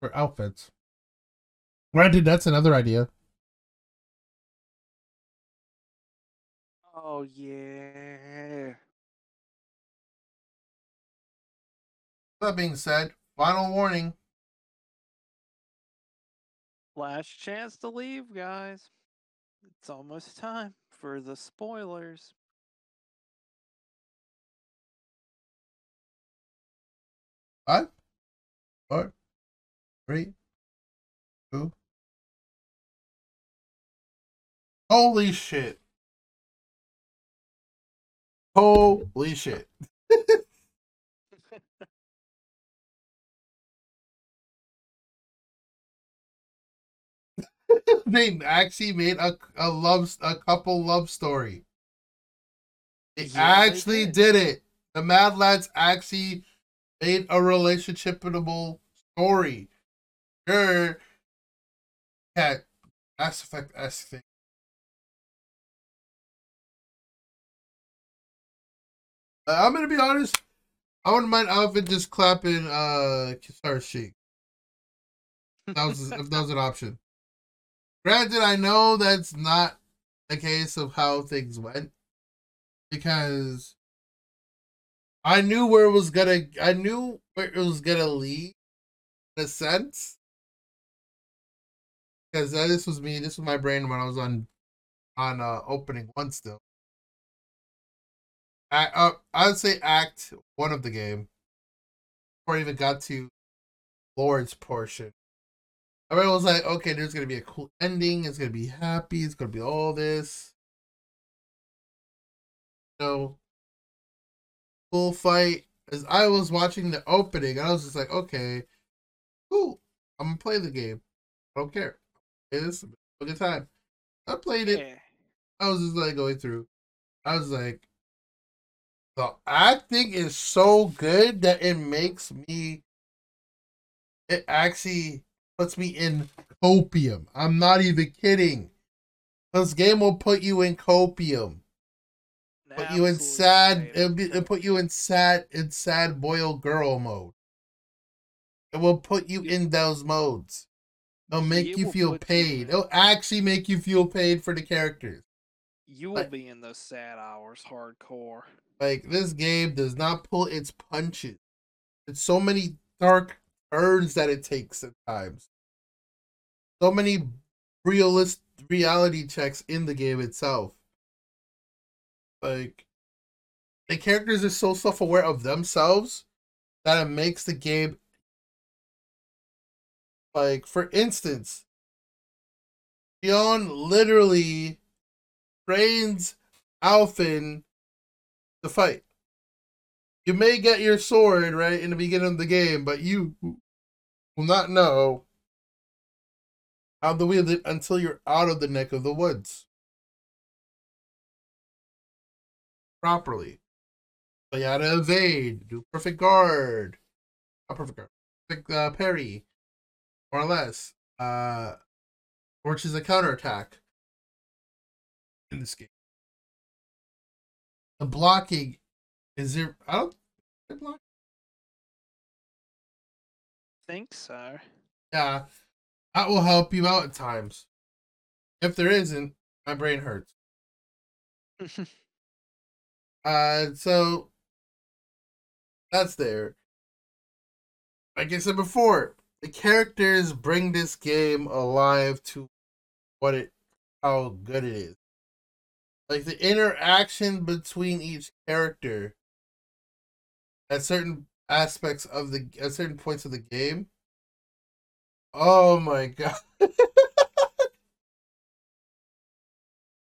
For outfits. Granted, that's another idea. Oh, yeah. That being said, final warning. Last chance to leave, guys. It's almost time for the spoilers. Five, four, three, two. Holy shit. Holy shit. [laughs] they actually made a, a love a couple love story. They Yeah, they actually did. did it. The Mad Lads actually made a relationshipable story. Sure, yeah, Mass Effect S thing. I'm gonna be honest. I wouldn't mind Alvin just clapping uh Kisara's cheek. That was if that was an option. Granted, I know that's not the case of how things went because I knew where it was gonna. I knew where it was gonna lead, in a sense. Because this was me. This was my brain when I was on on uh opening one still. I uh, I'd say act one of the game before I even got to Lord's portion. I mean, was like, okay, there's gonna be a cool ending. It's gonna be happy. It's gonna be all this. So, full fight. As I was watching the opening, I was just like, okay, cool. I'm gonna play the game. I don't care. It's a good time. I played it. Yeah. I was just like going through. I was like, the acting is so good that it makes me. It actually puts me in copium. I'm not even kidding. This game will put you in copium. Put you in sad. It'll, be, it'll put you in sad in sad boil girl mode. It will put you in those modes. It'll make It you feel you paid. in- It'll actually make you feel paid for the characters. You will Like- be in those sad hours hardcore. Like this game does not pull its punches. It's so many dark turns that it takes at times. So many realist reality checks in the game itself. Like the characters are so self-aware of themselves that it makes the game like for instance Leon literally trains Alphen to fight. You may get your sword right in the beginning of the game, but you will not know how to wield it until you're out of the neck of the woods properly. So you gotta evade, do perfect guard, not perfect guard, perfect uh, parry, more or less, uh, which is a counterattack in this game. The blocking is there? I don't. they block? Think so. Yeah, that will help you out at times. If there isn't, my brain hurts. [laughs] Uh, so that's there. Like I said before, the characters bring this game alive to what it, how good it is. Like the interaction between each character at certain aspects of the at certain points of the game. Oh my [laughs] god.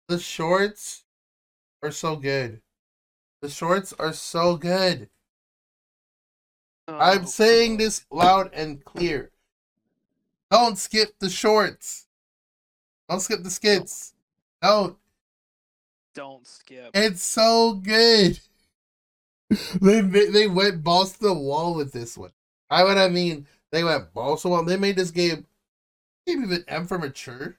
the shorts are so good. The shorts are so good. I'm Oh, saying this loud and clear. Don't skip the shorts. Don't skip the oh. skits. Don't. Don't skip. It's so good. [laughs] they they went balls to the wall with this one. I what I mean. They went balls to the wall. They made this game maybe even M for mature.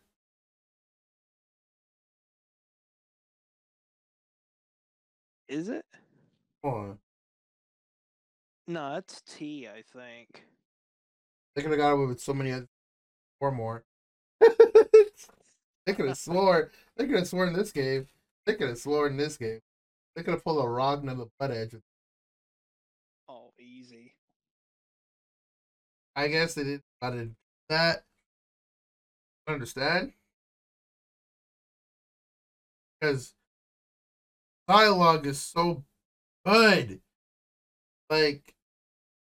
Is it? Come on. No, it's T, I think. They could have got away with so many other or more. [laughs] they could have [laughs] swore. They could have sworn in this game. They could have sworn in this game. They could have pulled a Rogna the butt edge. Oh, easy. I guess they didn't to that. Understand? Because dialogue is so good. Like,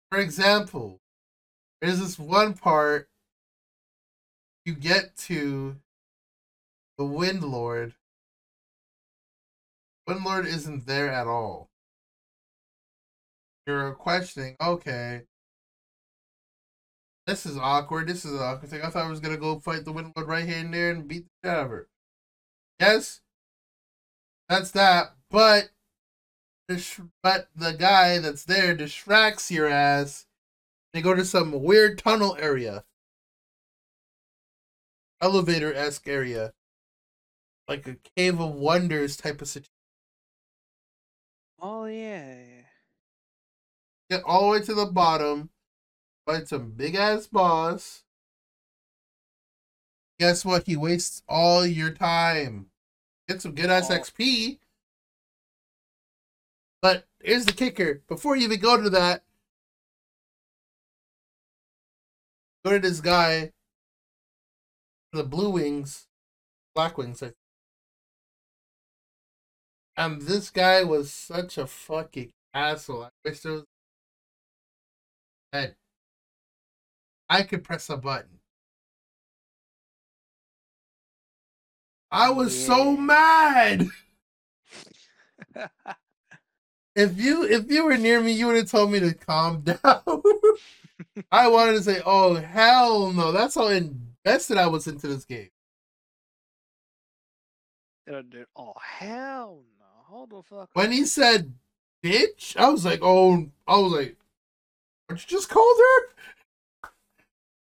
for example, there's this one part you get to the Wind Lord. Wind Lord isn't there at all. You're questioning, okay, this is awkward. This is awkward. I thought I was gonna go fight the Windlord right here and there and beat the shit out of her. Yes, that's that. But, but the guy that's there distracts your ass. They go to some weird tunnel area, elevator esque area, like a cave of wonders type of situation. Oh, yeah. Get all the way to the bottom, fight some big ass boss. Guess what? He wastes all your time. Get some good ass Oh. XP. But here's the kicker. Before you even go to that, go to this guy, the blue wings, black wings. I and this guy was such a fucking asshole. I wish there was that I could press a button. I was so mad. [laughs] If you if you were near me, you would have told me to calm [laughs] down. I wanted to say, "Oh hell no!" That's how invested I was into this game. Oh, hell. Hold the fuck When he said "bitch," I was like, "Oh!" I was like, "What you just called her?"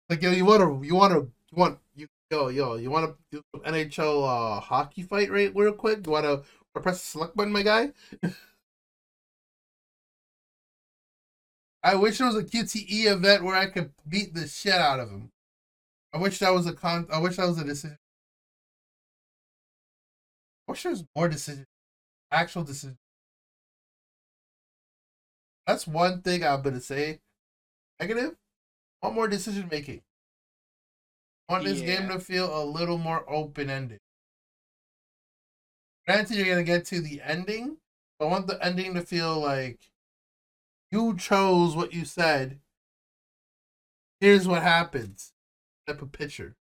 Like, yo, you want to, you want to, you want, you, yo, yo, you want to do some NHL uh, hockey fight right real quick? You want to press the select button, my guy? [laughs] I wish there was a QTE event where I could beat the shit out of him. I wish that was a con. I wish that was a decision. I wish there was more decision, actual decision. That's one thing I'm gonna say. Negative. Want more decision making. Want this game to feel a little more open ended. Granted, you're gonna get to the ending, but I want the ending to feel like you chose what you said. Here's what happens. Type of picture.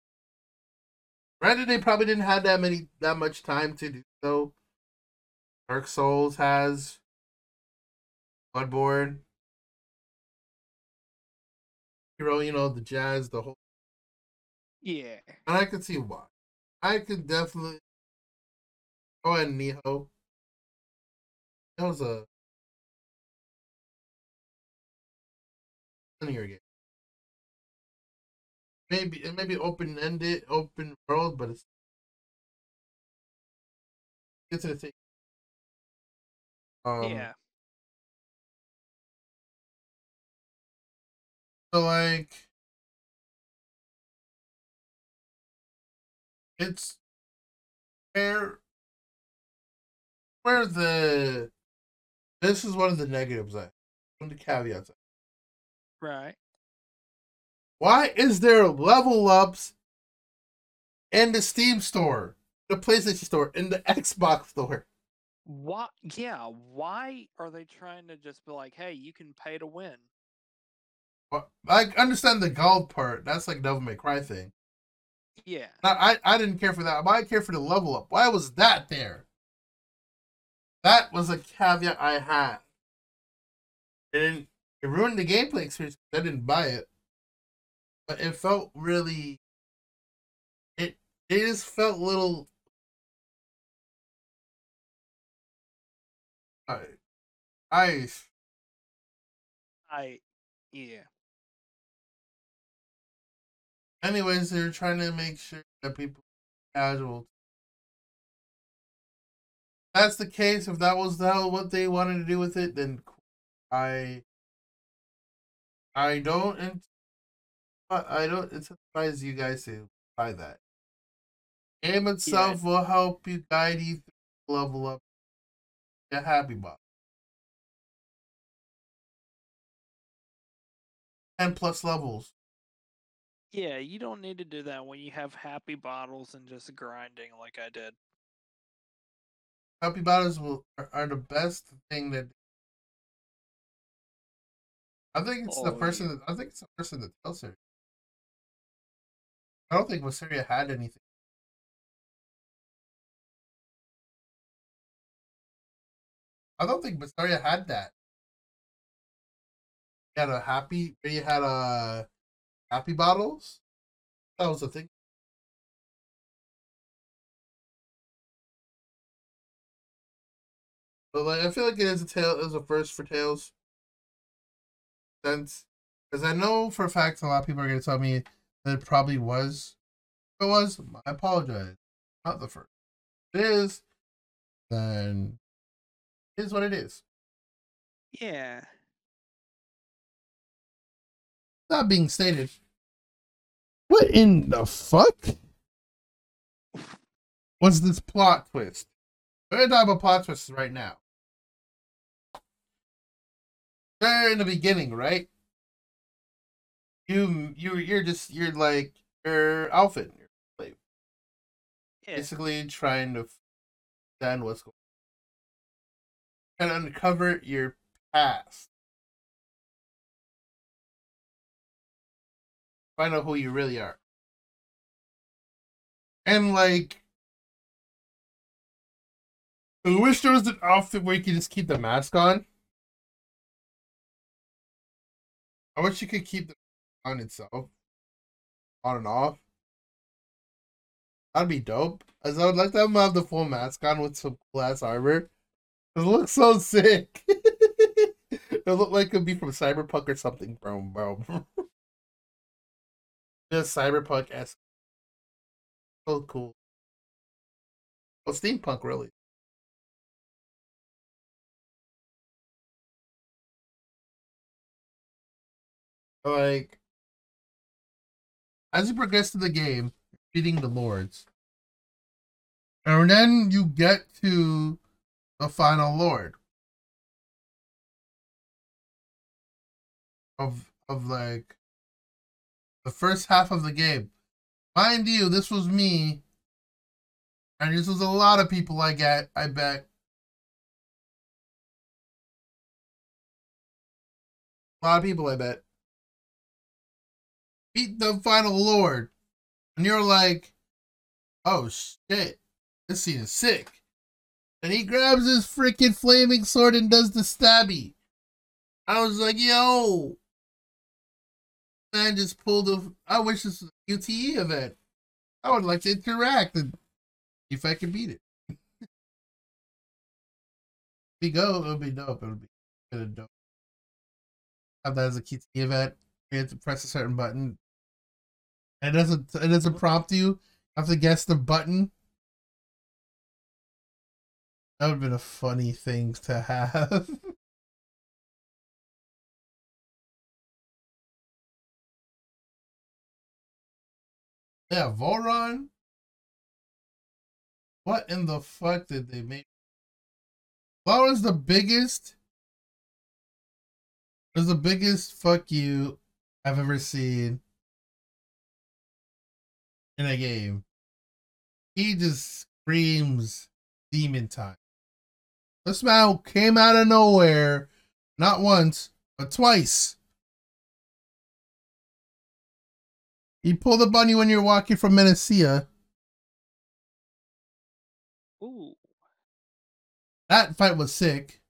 Granted, they probably didn't have that many that much time to do so. Dark Souls has Bloodborne. Hero, you know, the jazz, the whole Yeah. and I can see why. I could definitely go ahead and Nioh. That was a linear game. Maybe it may be open ended, open world, but it's get to the thing. Um, yeah. So like, it's where where the this is one of the negatives. I one of the caveats. Right. Why is there level ups in the Steam store, the PlayStation store, in the [laughs] Xbox store? Why? Yeah. Why are they trying to just be like, hey, you can pay to win? I understand the gold part. That's like Devil May Cry thing. Yeah. I I didn't care for that. But I care for the level up. Why was that there? That was a caveat I had. And it ruined the gameplay experience. I didn't buy it, but it felt really. It it just felt a little. I, I. Yeah. anyways, they're trying to make sure that people casual. If that's the case. If that was the what they wanted to do with it, then. I I don't I don't incentivize you guys to buy that. Game itself will help you guide you through level up. Get happy about. Ten plus levels. Yeah. You don't need to do that when you have happy bottles and just grinding like I did. Happy bottles will are, the best thing that. I think it's the Oh, first yeah. in the, I think it's the first in the Tell series. I don't think Vesperia had anything. I don't think Vesperia had that. You had a happy, you had a happy bottles. That was the thing. But like, I feel like it is a tale. It was a first for Tales. Sense, because I know for a fact a lot of people are gonna tell me that it probably was. It was, I apologize. Not the first. If it is, then is what it is. Yeah. That being stated, what in the fuck was this plot twist? We're gonna talk about plot twists right now. They're in the beginning, right? You you you're just you're like Alpha. You're slave. Yeah. basically trying to understand what's going to uncover your past. Find out who you really are. And like I wish there was an outfit where you could just keep the mask on. I wish you could keep the on itself. On and off. That'd be dope. As I would like to have the full mask on with some cool ass armor. It looks so sick. [laughs] it looked like it could be from Cyberpunk or something, bro, bro. [laughs] Just Cyberpunk esque. So cool. Well, steampunk, really. like as you progress through the game, beating the lords, and then you get to the final lord of of like the first half of the game. Mind you, this was me, and this was a lot of people. I get, I bet. A lot of people, I bet. Beat the final lord. And you're like, oh shit, this scene is sick. And he grabs his freaking flaming sword and does the stabby. I was like, yo. Man just pulled a. I wish this was a QTE event. I would like to interact and if I can beat it. [laughs] we go, it would be dope. It would be kind of dope. Have that as a QTE event. You have to press a certain button. It doesn't it doesn't prompt you. You have to guess the button. That would have been a funny thing to have. [laughs] yeah, Vholran. What in the fuck did they make? Was the biggest? Was the biggest fuck you I've ever seen in a game. He just screams demon time. This man came out of nowhere, not once, but twice. He pulled up bunny when you're walking from Menancia. Ooh. That fight was sick.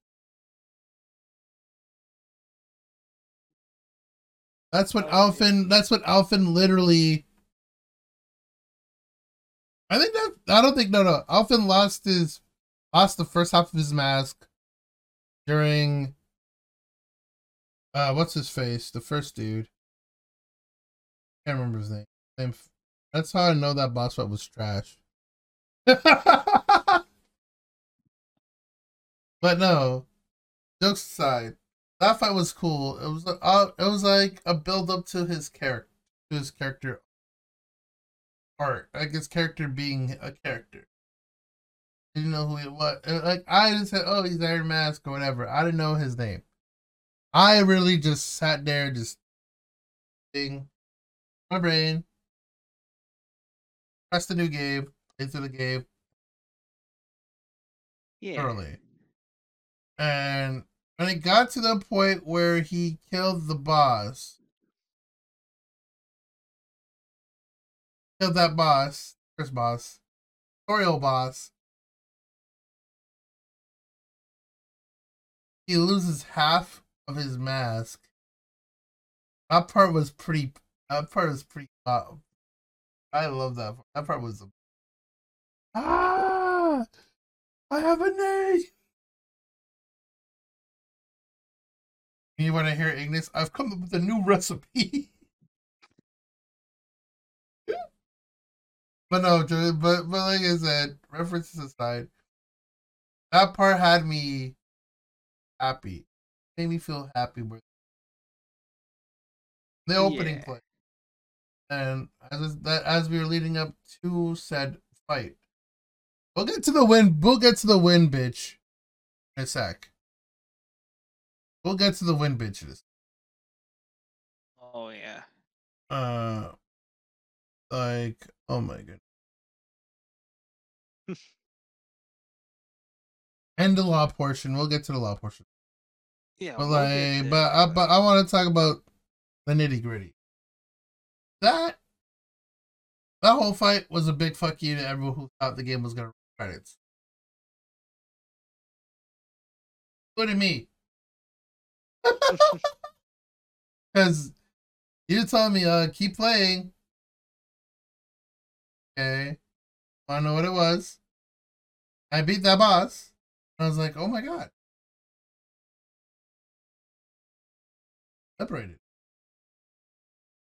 That's what Oh, Alphen. That's what Alphen literally. I think that I don't think no no Alphen lost his lost the first half of his mask during uh what's his face the first dude can't remember his name. that's how I know that boss fight was trash. [laughs] but no, jokes aside, that fight was cool. It was uh, it was like a build up to his character, to his character art, like his character being a character. Didn't know who he was. Like I just said, oh, he's Iron Mask or whatever. I didn't know his name. I really just sat there, just thing my brain. Press the new game into the game Yeah. early. And when it got to the point where he killed the boss, killed that boss, first boss, tutorial boss, he loses half of his mask. That part was pretty. That part was pretty. I love that. Part. That part was. Ah! I have a name. You want to hear Ignis? I've come up with a new recipe. [laughs] but no, but but like I said, references aside, that part had me happy. Made me feel happy with the opening Yeah. play. And as that as we were leading up to said fight, we'll get to the win. We'll get to the win, bitch, in a sec. We'll get to the win, bitches. Oh yeah. Uh, like, oh my god. [laughs] and the law portion. We'll get to the law portion. Yeah. But we'll like, there, but I, but I want to talk about the nitty gritty. That that whole fight was a big fuck you to everyone who thought the game was gonna run credits, including me. [laughs] Because you telling me, uh, keep playing. Okay. Wanna know what it was? I beat that boss. I was like, oh my god. Separated.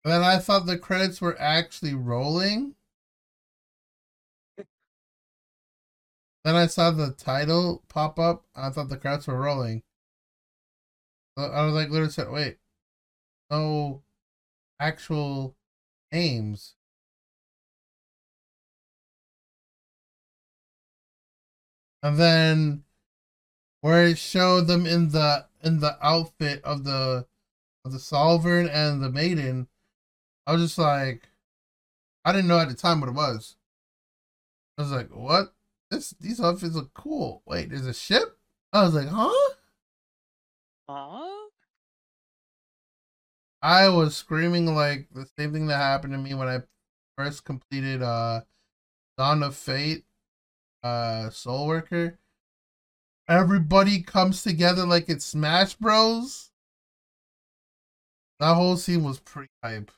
And then I thought the credits were actually rolling. Then I saw the title pop up. I thought the credits were rolling. I was like, literally said, wait. No. actual names. And then where it showed them in the in the outfit of the of the Sovereign and the Maiden, I was just like I didn't know at the time what it was. I was like, what? This these outfits look cool. Wait, there's a ship? I was like, huh? Huh? I was screaming like the same thing that happened to me when I first completed uh Dawn of Fate, uh Soul Worker. Everybody comes together like it's Smash Bros. That whole scene was pretty hype.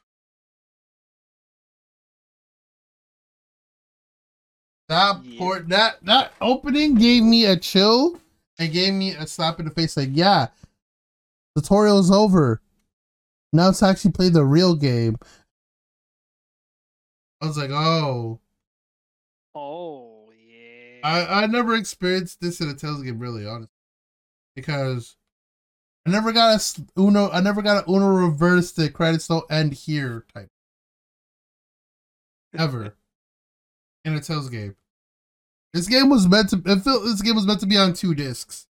That Yeah. port that that opening gave me a chill and gave me a slap in the face like yeah tutorial's over now it's actually play the real game i was like oh. I i never experienced this in a tales game really honest, because i never got a uno i never got a uno reverse the credits don't end here type [laughs] ever in a tales game this game was meant to it felt this game was meant to be on two discs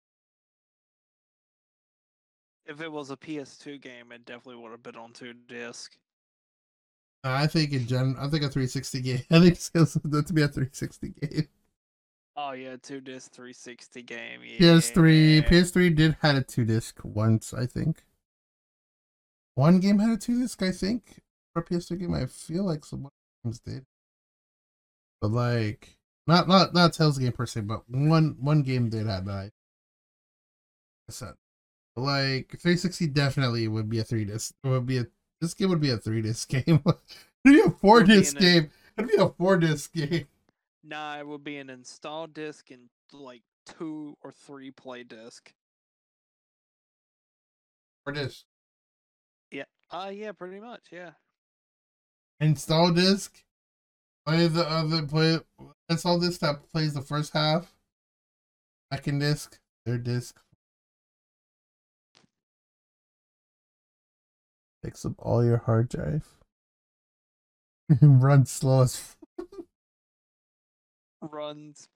if it was a PS2 game, it definitely would have been on two disc. I think in gen, I think a 360 game. [laughs] I think it's meant to be a 360 game. Oh yeah, two disc 360 game. Yeah. PS3, PS3 did had a two disc once, I think. One game had a two disc, I think. For a PS3 game, I feel like some games did. But like, not not not Tales game per se, but one one game did have that. I said, like 360 definitely would be a three disc. It would be a this game would be a three disc [laughs] game. It'd be a four disc [laughs] game. It'd be a four disc game. Nah, it would be an install disc and like two or three play disc. Four disc. Yeah. Uh yeah, pretty much. Yeah. install disc play the other play install disc that plays the first half second disc third disc takes up all your hard drive [laughs] run slow as Runs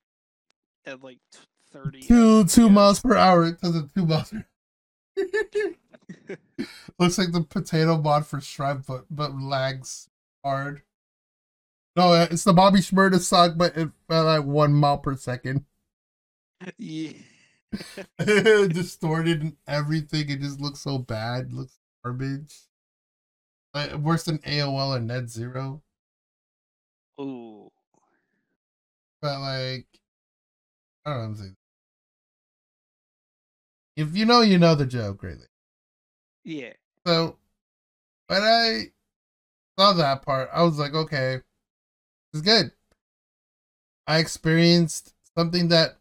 at like t- 30. two two miles per hour it does it two miles [laughs] [laughs] looks like the potato mod for Shrine but but lags hard no it's the Bobby Shmurda song but it felt like one mile per second yeah. [laughs] distorted and everything. It just looks so bad. looks garbage. Like, worse than AOL and Net Zero. Ooh. But like, I don't know. What I'm saying. If you know, you know the joke, really. Yeah. So when I saw that part, I was like, okay, it's good. I experienced something that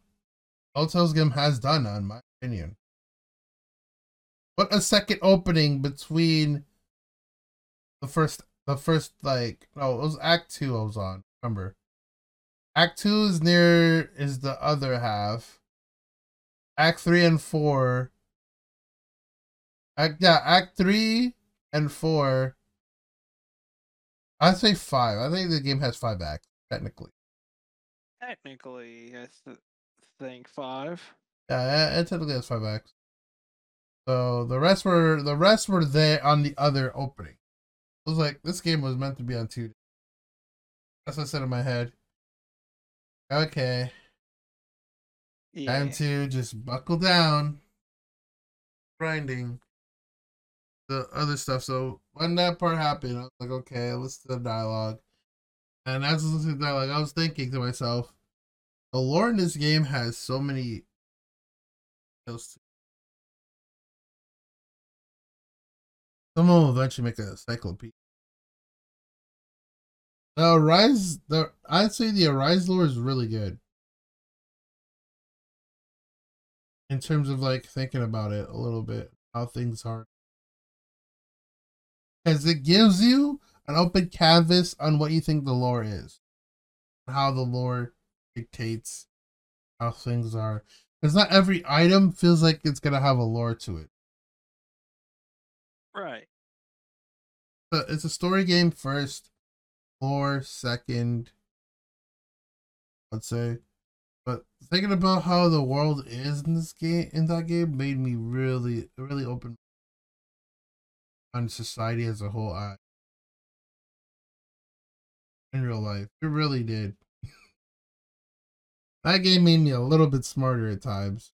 Telltale's game has done, in my opinion. But a second opening between the first, the first like no, it was Act Two. I was on. Remember, Act Two is near is the other half. Act Three and Four Act yeah, Act three and four. I'd say five. I think the game has five acts technically. Technically, I th- think five. Yeah, it, it technically has five acts. So the rest were the rest were there on the other opening. It was like this game was meant to be on two. That's what I said in my head. Okay, Yeah. time to just buckle down. Grinding. The other stuff. So when that part happened, I was like, okay, let's do the dialogue. And as I was listening to the dialogue, I was thinking to myself, the lore in this game has so many to Someone will eventually make a encyclopedia. The Arise, the I'd say the Arise lore is really good. In terms of like thinking about it a little bit, how things are. Because it gives you an open canvas on what you think the lore is. How the lore dictates how things are. Because not every item feels like it's gonna have a lore to it. Right. But it's a story game first, lore second. I'd say, but thinking about how the world is in this game, in that game, made me really, really open on society as a whole. I in real life, it really did. [laughs] that game made me a little bit smarter at times,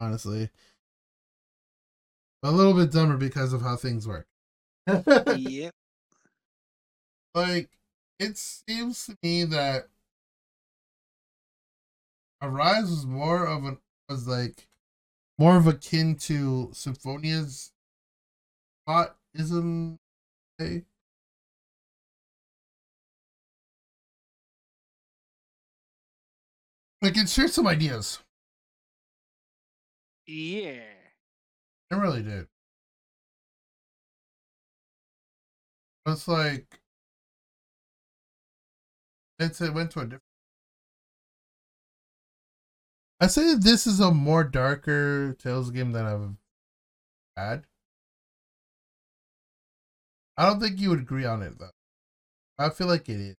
honestly. A little bit dumber because of how things work. [laughs] yep. Like it seems to me that Arise was more of an was like more of akin to Symphonia's plot ism okay? Like it shared some ideas. Yeah. It really did. It's like it's it went to a different. I say this is a more darker Tales game than I've had. I don't think you would agree on it though. I feel like it is.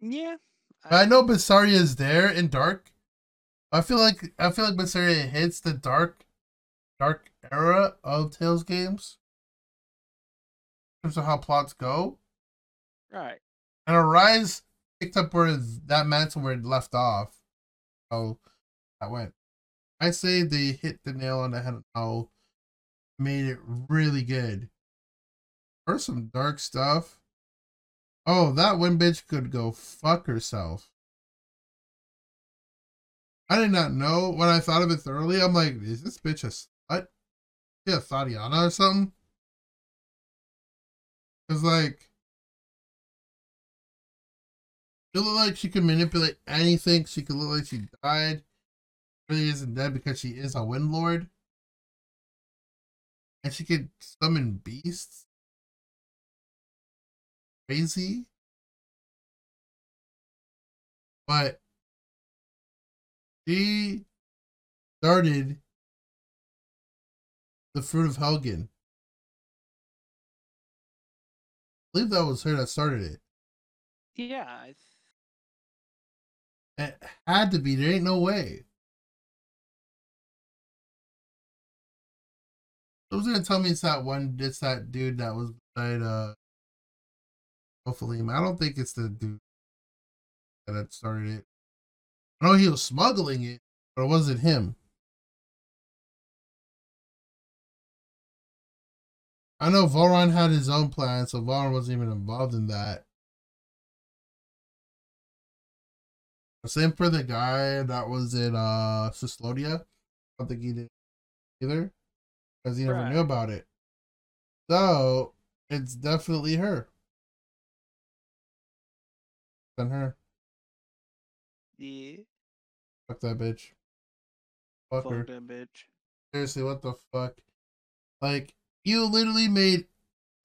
Yeah. I know Berseria is there in dark. I feel like I feel like Berseria hits the dark, dark era of Tales games. In terms of how plots go, Right. and Arise picked up where that mantle where it left off. Oh, that went. I say they hit the nail on the head. How made it really good. There's some dark stuff. Oh, that one bitch could go fuck herself. I did not know when I thought of it thoroughly. I'm like, is this bitch a slut? Yeah, Thadiana or something? Cause like, it looked like she could manipulate anything. She could look like she died. Really isn't dead because she is a wind lord. And she could summon beasts. Crazy. But she started the fruit of Helgen. I believe that was her that started it. Yeah. I It had to be. There ain't no way. Who's gonna tell me it's that one? It's that dude that was beside uh. I don't think it's the dude that started it. I know he was smuggling it, but it wasn't him. I know Vholran had his own plan, so Vholran wasn't even involved in that. Same for the guy that was in uh Cyslodia. I don't think he did either. Because he never Right. knew about it. So it's definitely her. Than her. yeah. Fuck that bitch. Fuck, her. That bitch. Seriously, what the fuck? Like, you literally made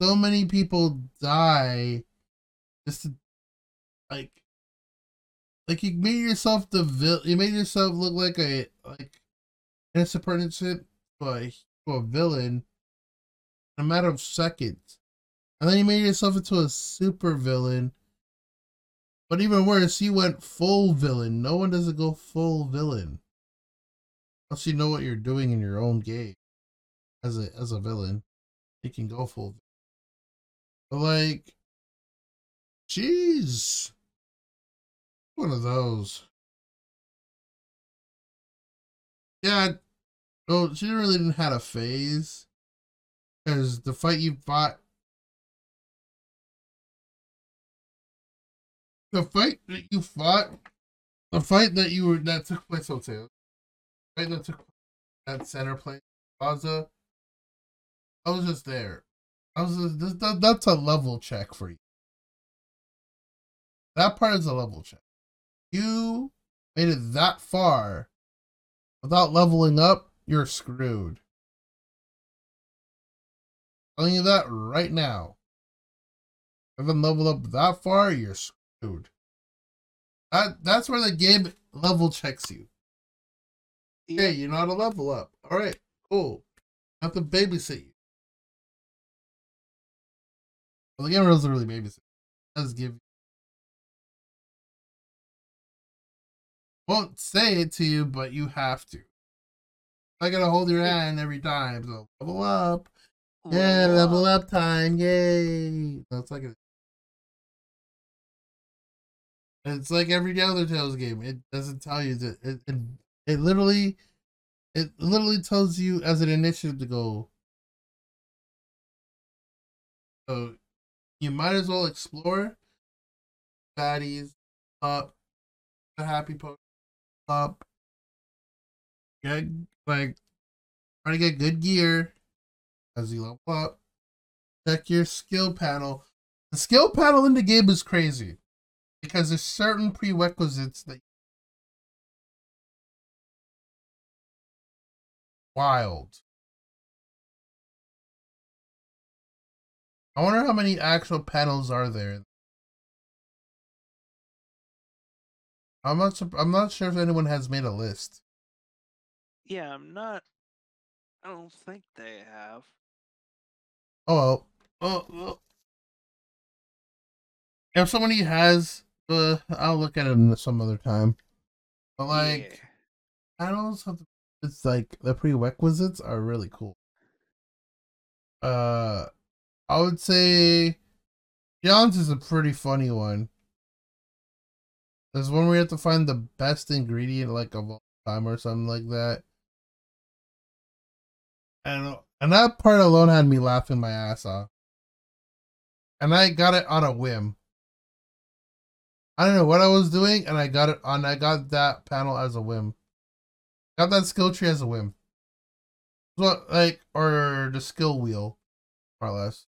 so many people die just to, like, like you made yourself the vil. You made yourself look like a like innocent person to a, a villain in a matter of seconds, and then you made yourself into a super villain. But even worse, you went full villain. No one doesn't go full villain once you know what you're doing in your own game as a as a villain, you can go full. But like, jeez, one of those. Yeah, well, she really didn't had a phase because the fight you fought, the fight that you fought, the fight that you were that took place hotel, fight that took that center place plaza. I was just there. I was just, that, that's a level check for you. That part is a level check. You made it that far without leveling up, you're screwed. I'm telling you that right now. If Haven't leveled up that far, you're screwed. That that's where the game level checks you. Hey, you know how to level up. All right, cool. I have to babysit you. Well, the game doesn't really babysit. It does give Won't say it to you, but you have to. I gotta hold your hand every time. So level up. Yeah, level up time. Yay. That's like a it's like every other Tales game. It doesn't tell you that it, it it literally it literally tells you as an initiative to go. So you might as well explore baddies up the happy post up. Get like try to get good gear as you level up. Check your skill panel. The skill panel in the game is crazy because there's certain prerequisites that wild. I wonder how many actual panels are there. I'm not. I'm not sure if anyone has made a list. Yeah, I'm not. I don't think they have. Oh well. Oh, well. If somebody has, uh, I'll look at it some other time. But like, Yeah. panels have it's like the prerequisites are really cool. Uh, I would say John's is a pretty funny one. There's one where you have to find the best ingredient like of all time or something like that. And and that part alone had me laughing my ass off. And I got it on a whim. I don't know what I was doing, and I got it on. I got that panel as a whim. Got that skill tree as a whim. What like or the skill wheel, more or less.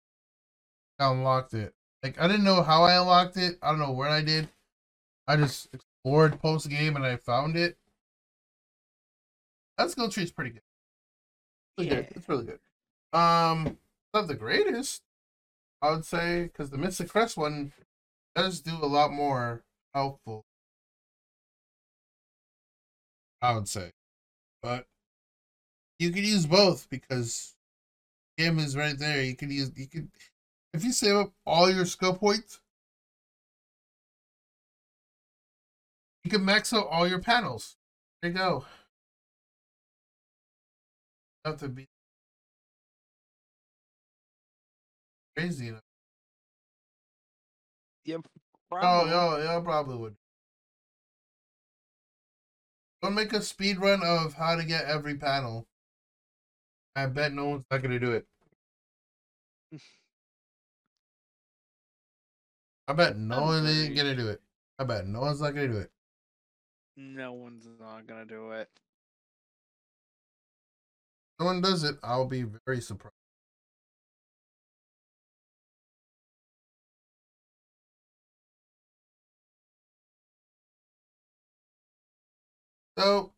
I unlocked it. Like I didn't know how I unlocked it. I don't know where I did. I just explored post game and I found it. That skill tree is pretty good. Good. Yeah. It's really good. Um, not the greatest, I would say, because the Mystic Crest one does do a lot more helpful. I would say, but you could use both because game is right there. You could use you could if you save up all your skill points, you can max out all your panels. There you go. Have to be crazy. enough. Yep. Oh, yeah, yeah, probably would. Don't make a speed run of how to get every panel. I bet no one's not gonna do it. [laughs] I bet no I'm one ain't agreed. gonna do it. I bet no one's not gonna do it. No one's not gonna do it. If no one does it, I'll be very surprised. So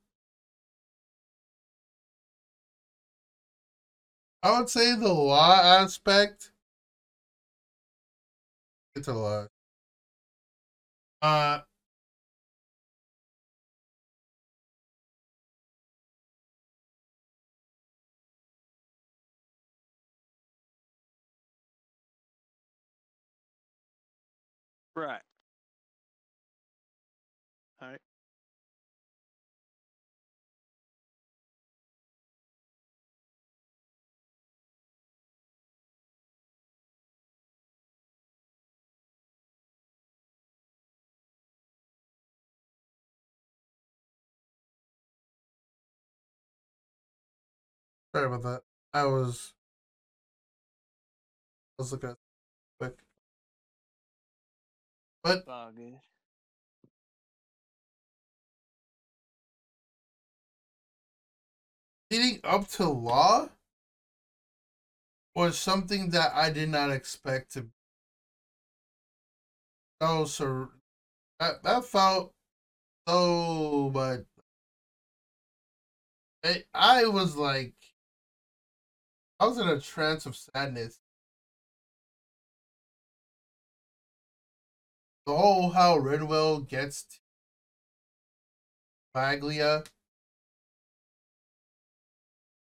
I would say the law aspect. To the law. Uh Right. Alright. sorry about that. I was I was looking at But It's all good. leading up to law was something that I did not expect to. Oh, so that that felt so, but I I was like, I was in a trance of sadness. The whole how Rinwell gets to Baglia,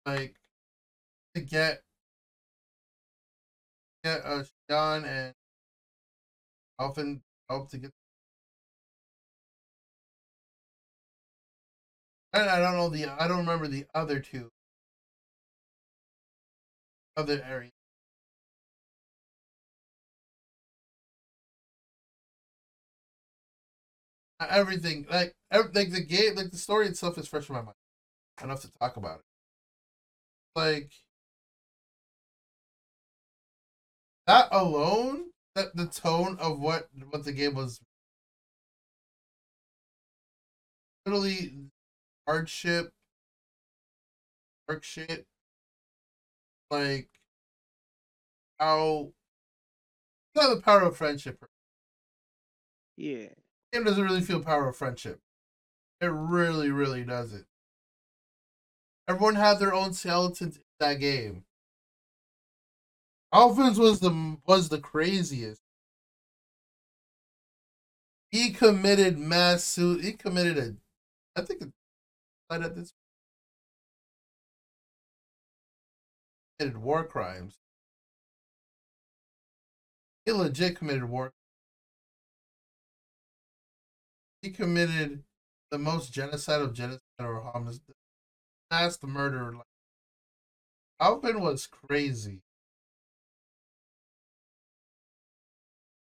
like to get get uh, a John and often help to get. And I don't know the I don't remember the other two other areas. Everything like ev- like the game like the story itself is fresh in my mind. Enough to talk about it. Like that alone, that the tone of what what the game was literally hardship, dark shit, like how not the power of friendship. Yeah. Game doesn't really feel power of friendship. It really, really doesn't. Everyone had their own skeletons in that game. Alphonse was the was the craziest. He committed mass suit. He committed a, I think, a, at this committed war crimes. He legit committed war. He committed the most genocide of genocide or homicide, mass murder. Like, Alvin was crazy.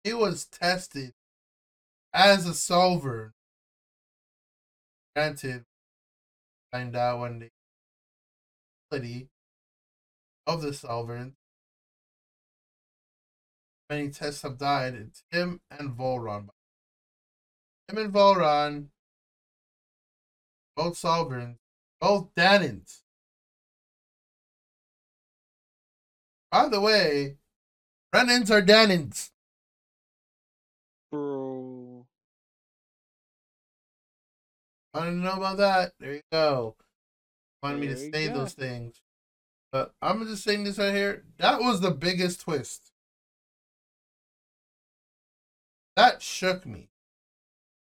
He was tested as a solver. Granted, find out when the ability of the solvent. Many tests have died. It's him and Vholran. Him and Vholran, both sovereigns, both Dahnans. By the way, Renans are Dahnans. Bro. Want to know about that? There you go. Wanted me to say go. those things. But I'm just saying this right here. That was the biggest twist. That shook me.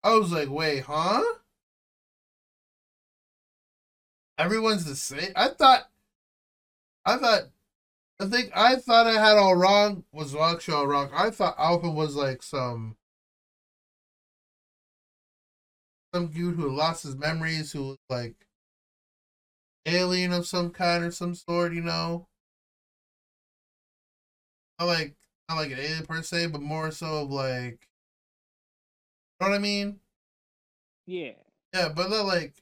I was like, wait, huh? Everyone's the same. I thought, I thought, I think I thought I had all wrong. Was actually all wrong. I thought Alpha was like some, some dude who lost his memories, who was like alien of some kind or some sort, you know. Not like not like an alien per se, but more so of like know what I mean? Yeah. Yeah, but not like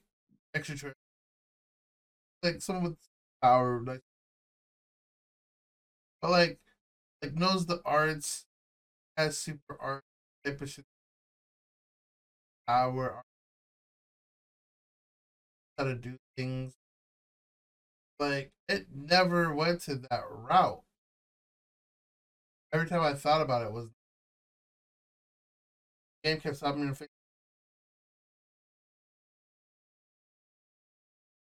extraterrestrial. Like someone with power, like but like like knows the arts, has super art type of shit. Power how to do things. Like it never went to that route. Every time I thought about it was game kept stopping me in the face.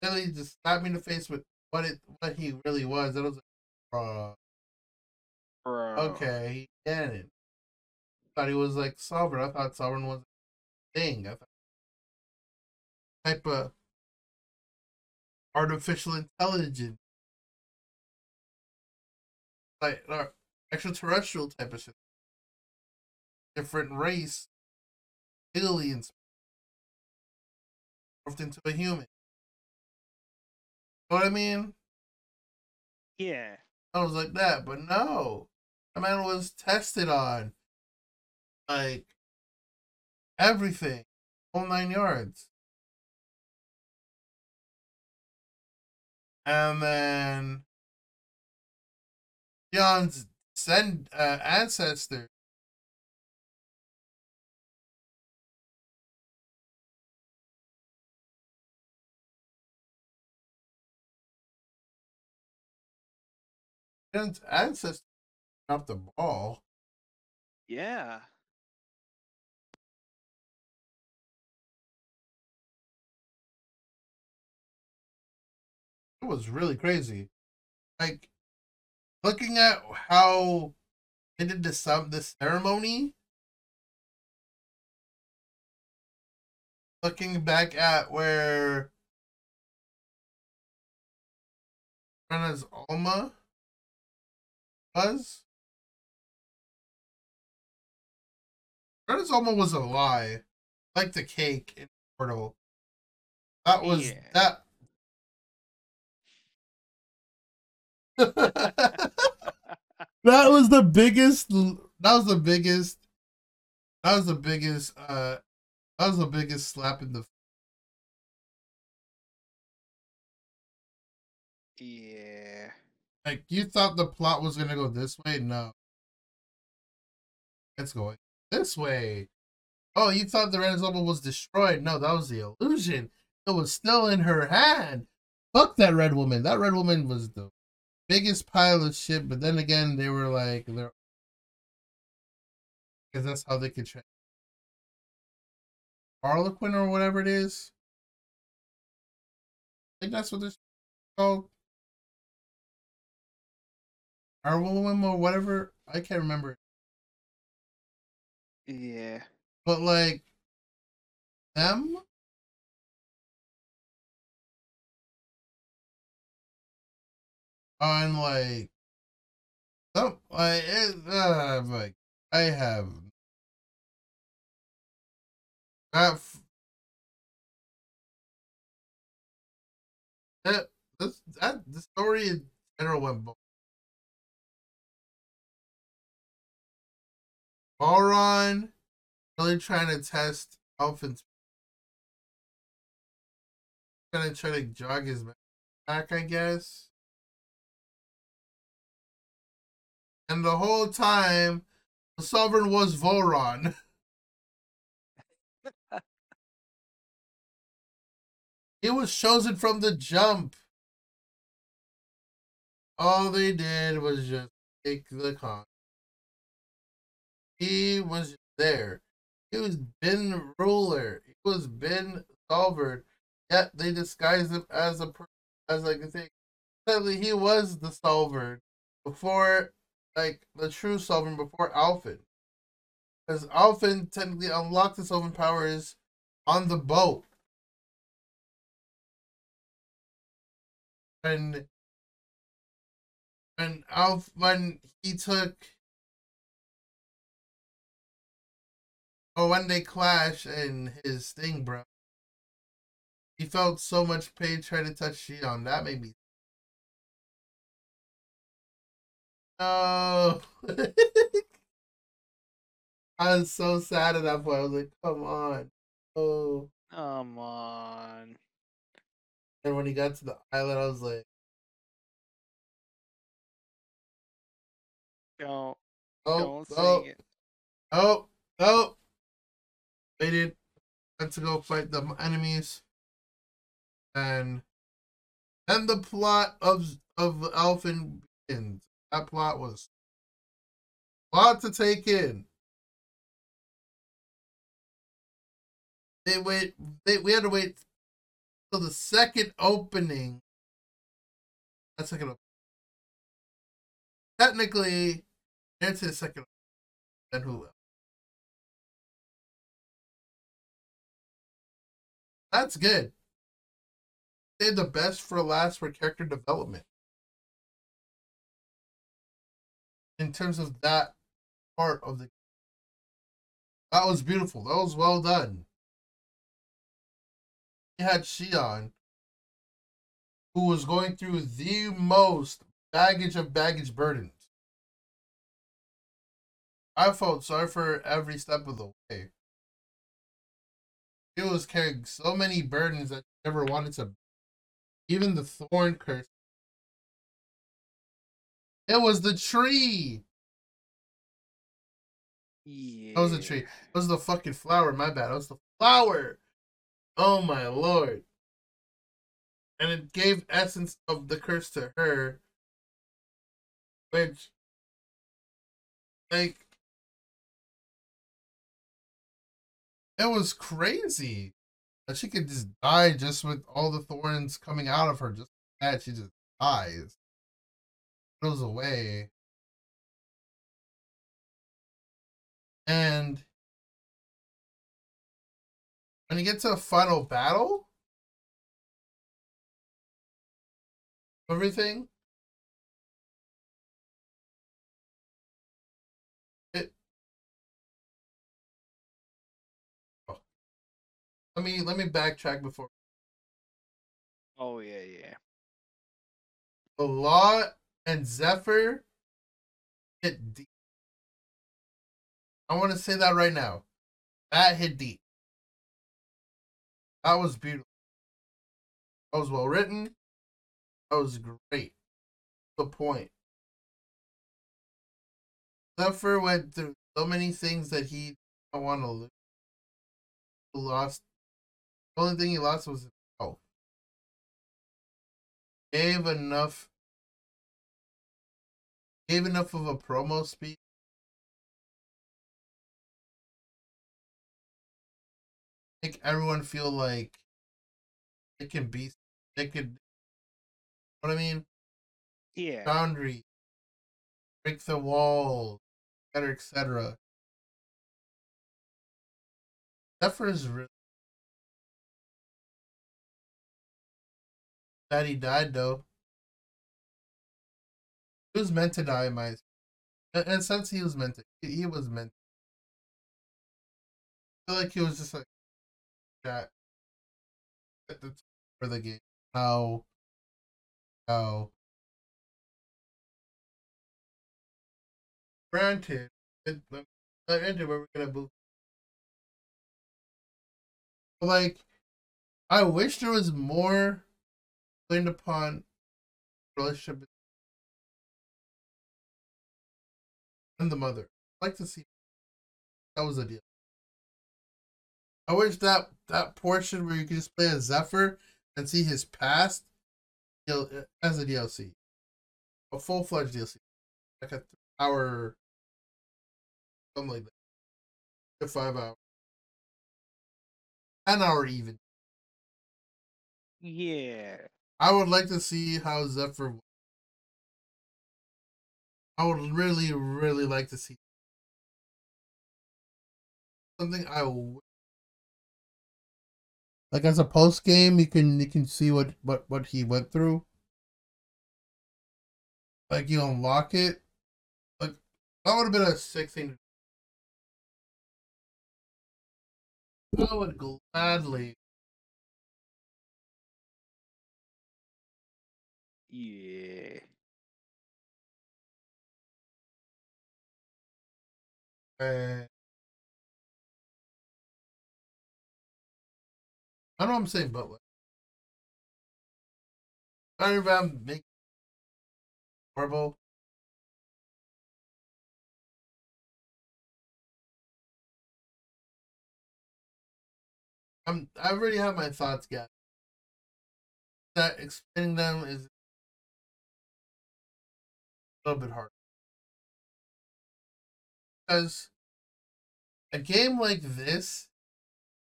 Really just slapped me in the face with what it what he really was. It was like, uh, Bro. okay, he get it. Thought he was like sovereign. I thought sovereign was a thing. I thought type of artificial intelligence, like uh, extraterrestrial type of shit, different race, aliens, morphed into a human. know what I mean? Yeah. I was like that, but no. The man was tested on like everything. Whole nine yards. And then John's send uh, ancestor ancestor dropped the ball. Yeah. It was really crazy. Like looking at how they did the some the ceremony. Looking back at where Rena's Alma was. Renazomo was a lie. Like the cake in Portal. That was Yeah. that. [laughs] that was the biggest. That was the biggest. That was the biggest. Uh, that was the biggest slap in the. yeah. Like you thought the plot was gonna go this way? No. It's going this way. Oh, you thought the Renazomo was destroyed? No, that was the illusion. It was still in her hand. Fuck that red woman. That red woman was the biggest pile of shit. But then again, they were like, they're because that's how they could train. Harlequin or whatever it is. I think that's what this called. Our woman or whatever. I can't remember. Yeah. But like them on like some like it, uh, like I have that that this that the story in general went bo- Balron really trying to test Alphen's gonna try to jog his back, I guess. And the whole time, the sovereign was Vholran. [laughs] he was chosen from the jump. All they did was just take the con. He was there. He was Ben Ruler. He was Ben Solver. Yet they disguised him as a as like a thing. Sadly, he was the Solver before, like the true Solver before Alphen. Because Alphen technically unlocked his Solvin powers on the boat. And and Alf when he took Oh, when they clash and his thing bro, he felt so much pain trying to touch Shionne. That made me. No. Oh. [laughs] I was so sad at that point. I was like, come on. Oh. Come on. And when he got to the island, I was like, Don't oh, don't oh, sing it. oh, oh. Waited. Went to go fight the enemies. And then the plot of of Elfin begins. That plot was a lot to take in. They wait. They we had to wait till the second opening. That second. op- Technically, into the second. Then who? That's good. They the best for last for character development. In terms of that part of the that was beautiful. That was well done. He had Shionne, who was going through the most baggage of baggage burdens. I felt sorry for every step of the way. He was carrying so many burdens that he never wanted to. Even the thorn curse. It was the tree. Yeah. That was the tree. It was the fucking flower. My bad. It was the flower. Oh my lord. And it gave essence of the curse to her. Which, like, it was crazy that she could just die just with all the thorns coming out of her. Just that, she just dies. Goes away. And when you get to a final battle, everything, let me let me backtrack before Oh yeah, yeah. the Law and Zephyr hit deep. I want to say that right now. That hit deep. That was beautiful. That was well written. That was great. The point. Zephyr went through so many things that he didn't want to lose. He lost. The only thing he lost was his health. Gave enough. Gave enough of a promo speech. Make everyone feel like it can be. It could. What I mean? Yeah. boundary, break the wall, etc., etc. Zephyr is really that he died though. He was meant to die, in my. and, in a sense, he was meant to. He he was meant. I feel like he was just like that. at the For the game, how, how granted, it, uh, granted, we're gonna move. Like, I wish there was more played upon relationship and the mother. I'd like to see that was a deal. I wish that that portion where you could just play as Zephyr and see his past know, uh, as a DLC, a full fledged DLC, like a hour something like that. To five hours. An hour even. Yeah. I would like to see how Zephyr. I would really, really like to see something. I like as a post game, you can you can see what what what he went through. Like you unlock it. Like that would have been a sick thing. to I would gladly. Yeah. I know I'm saying, but like, I don't know if I'm making horrible. I'm. I already have my thoughts, guys. That explaining them is little bit hard because a game like this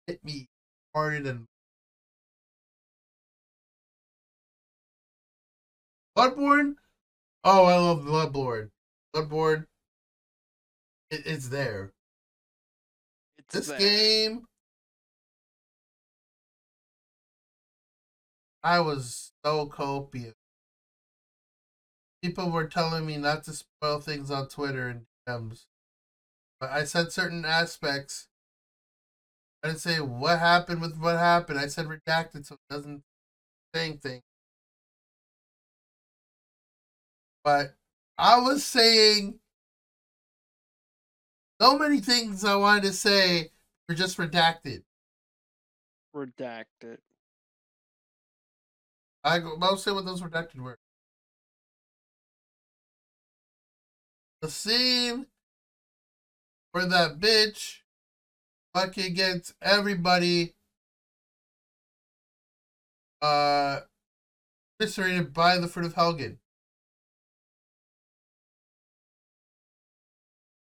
hit me harder than Bloodborne. Oh, I love Bloodborne. Bloodborne. It, it's there. It's This there. game, I was so copious. People were telling me not to spoil things on Twitter and DMs. But I said certain aspects. I didn't say what happened with what happened. I said redacted so it doesn't say anything. But I was saying so many things I wanted to say were just redacted. Redacted. I go, say what those redacted were. The scene where that bitch fucking gets everybody uh eviscerated by the fruit of Helgen.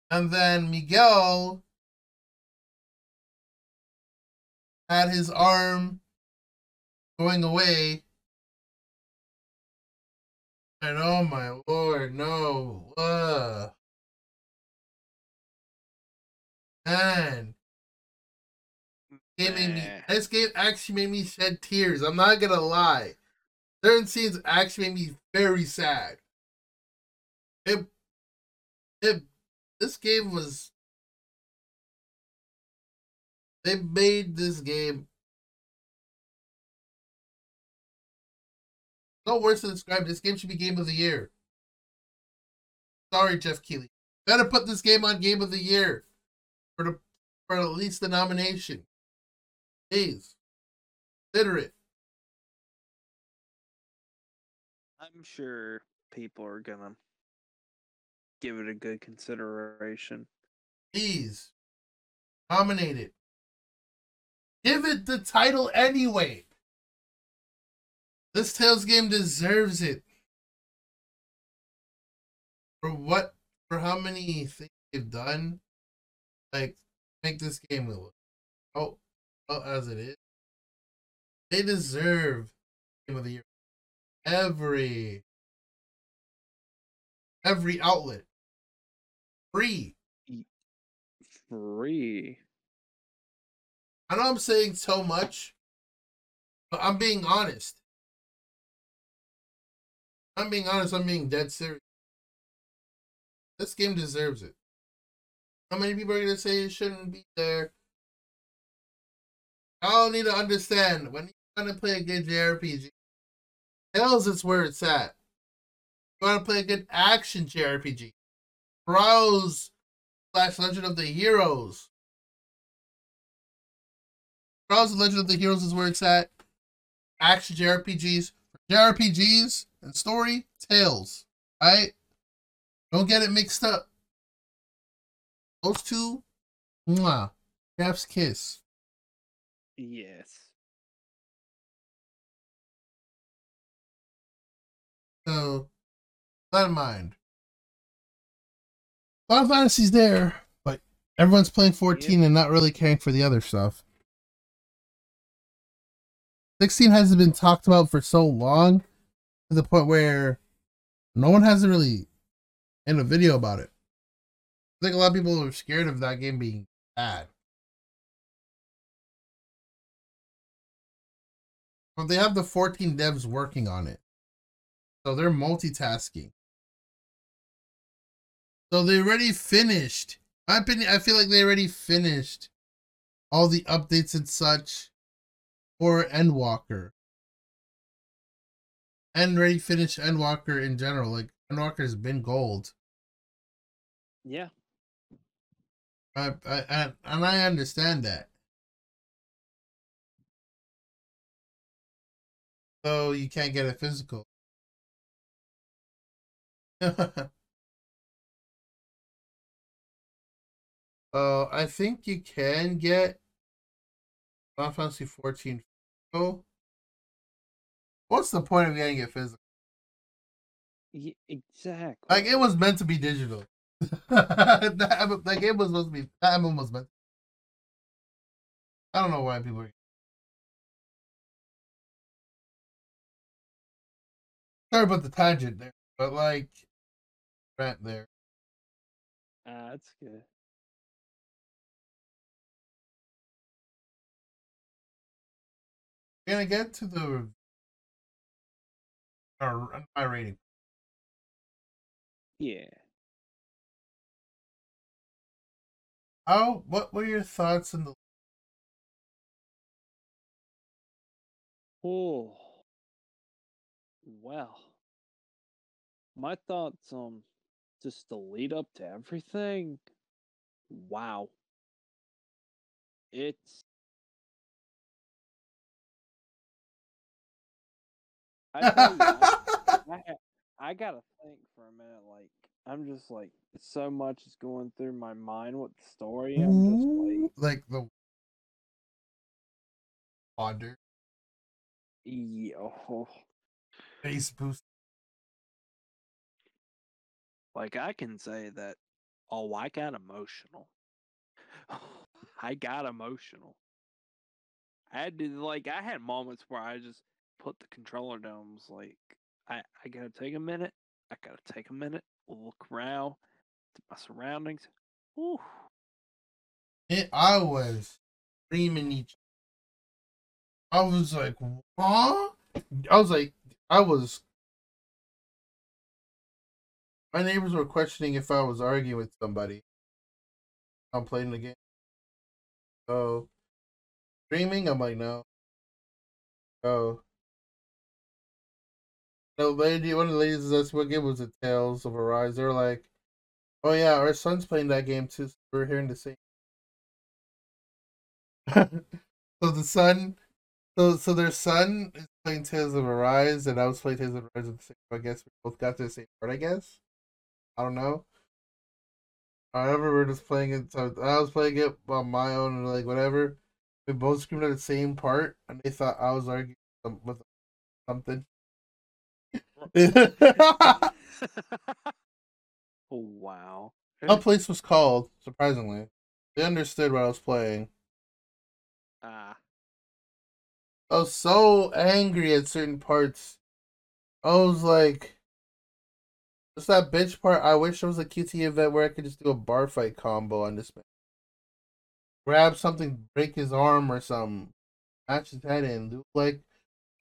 And then Miguel had his arm going away. And oh my lord, no. Uh. Man. Game made me, this game actually made me shed tears. I'm not gonna lie. Certain scenes actually made me very sad. It, it, this game was. They made this game No words to describe. This game should be game of the year. Sorry, Geoff Keighley. Better put this game on game of the year for the for at least the nomination. Please. Consider it. I'm sure people are gonna give it a good consideration. Please. Nominate it. Give it the title anyway. This Tales game deserves it. For what for how many things they've done, like make this game look oh, oh as it is. They deserve game of the year. Every every outlet. Free. Free. I know I'm saying so much, but I'm being honest. I'm being honest, I'm being dead serious. This game deserves it. How many people are gonna say it shouldn't be there? Y'all need to understand when you're gonna play a good JRPG, Tales is where it's at. You wanna play a good action JRPG. Browse slash Legend of the Heroes. Browse Legend of the Heroes is where it's at. Action JRPGs. JRPGs and story, Tales. Right? Don't get it mixed up. Those two, mwah. Chef's kiss. Yes. So, that in mind. Final Fantasy's there, but everyone's playing 14 and not really caring for the other stuff. 16 hasn't been talked about for so long to the point where no one hasn't really in a video about it. I think a lot of people are scared of that game being bad. But they have the 14 devs working on it. So they're multitasking. So they already finished. My opinion, I feel like they already finished all the updates and such for Endwalker. And already finished Endwalker in general. Like Endwalker has been gold. Yeah. I, I, I, and I understand that. So you can't get a physical. [laughs] uh, I think you can get Final Fantasy 14 physical. What's the point of getting it physical? Yeah, exactly. Like it was meant to be digital. that, that game was supposed to be that album was meant. I don't know why people are. Sorry about the tangent there, but like, rant there. Ah, that's good. We're gonna get to the our my rating. Yeah. How? What were your thoughts in the? Oh. Well. My thoughts on just the lead up to everything. Wow. It's I [laughs] I, I, gotta think for a minute. Like, I'm just like, so much is going through my mind with the story. I'm just like, like the wander yo. Oh. face boost. Like I can say that. Oh, I got emotional. [laughs] I got emotional. I had to like I had moments where I just put the controller down. Was like, I I gotta take a minute. I gotta take a minute. Look around my surroundings. Ooh, It, I was screaming each. I was like, huh? I was like, I was. My neighbors were questioning if I was arguing with somebody. I'm playing the game. So, streaming, I'm like, no. Oh. The lady, one of the ladies that's what game was it? Tales of Arise. They're like, oh yeah, our son's playing that game too. So we're hearing the same. [laughs] so the son, so so their son is playing Tales of Arise, and I was playing Tales of Arise at the same. I guess we both got to the same part. I guess. I don't know. However, we're just playing it. So I was playing it on my own, and like whatever. We both screamed at the same part, and they thought I was arguing with something. [laughs] oh, wow. That place was called, surprisingly. They understood what I was playing. Ah. I was so angry at certain parts. I was like, just that bitch part. I wish there was a QT event where I could just do a bar fight combo on this man. Grab something, break his arm or something, match his head in, do like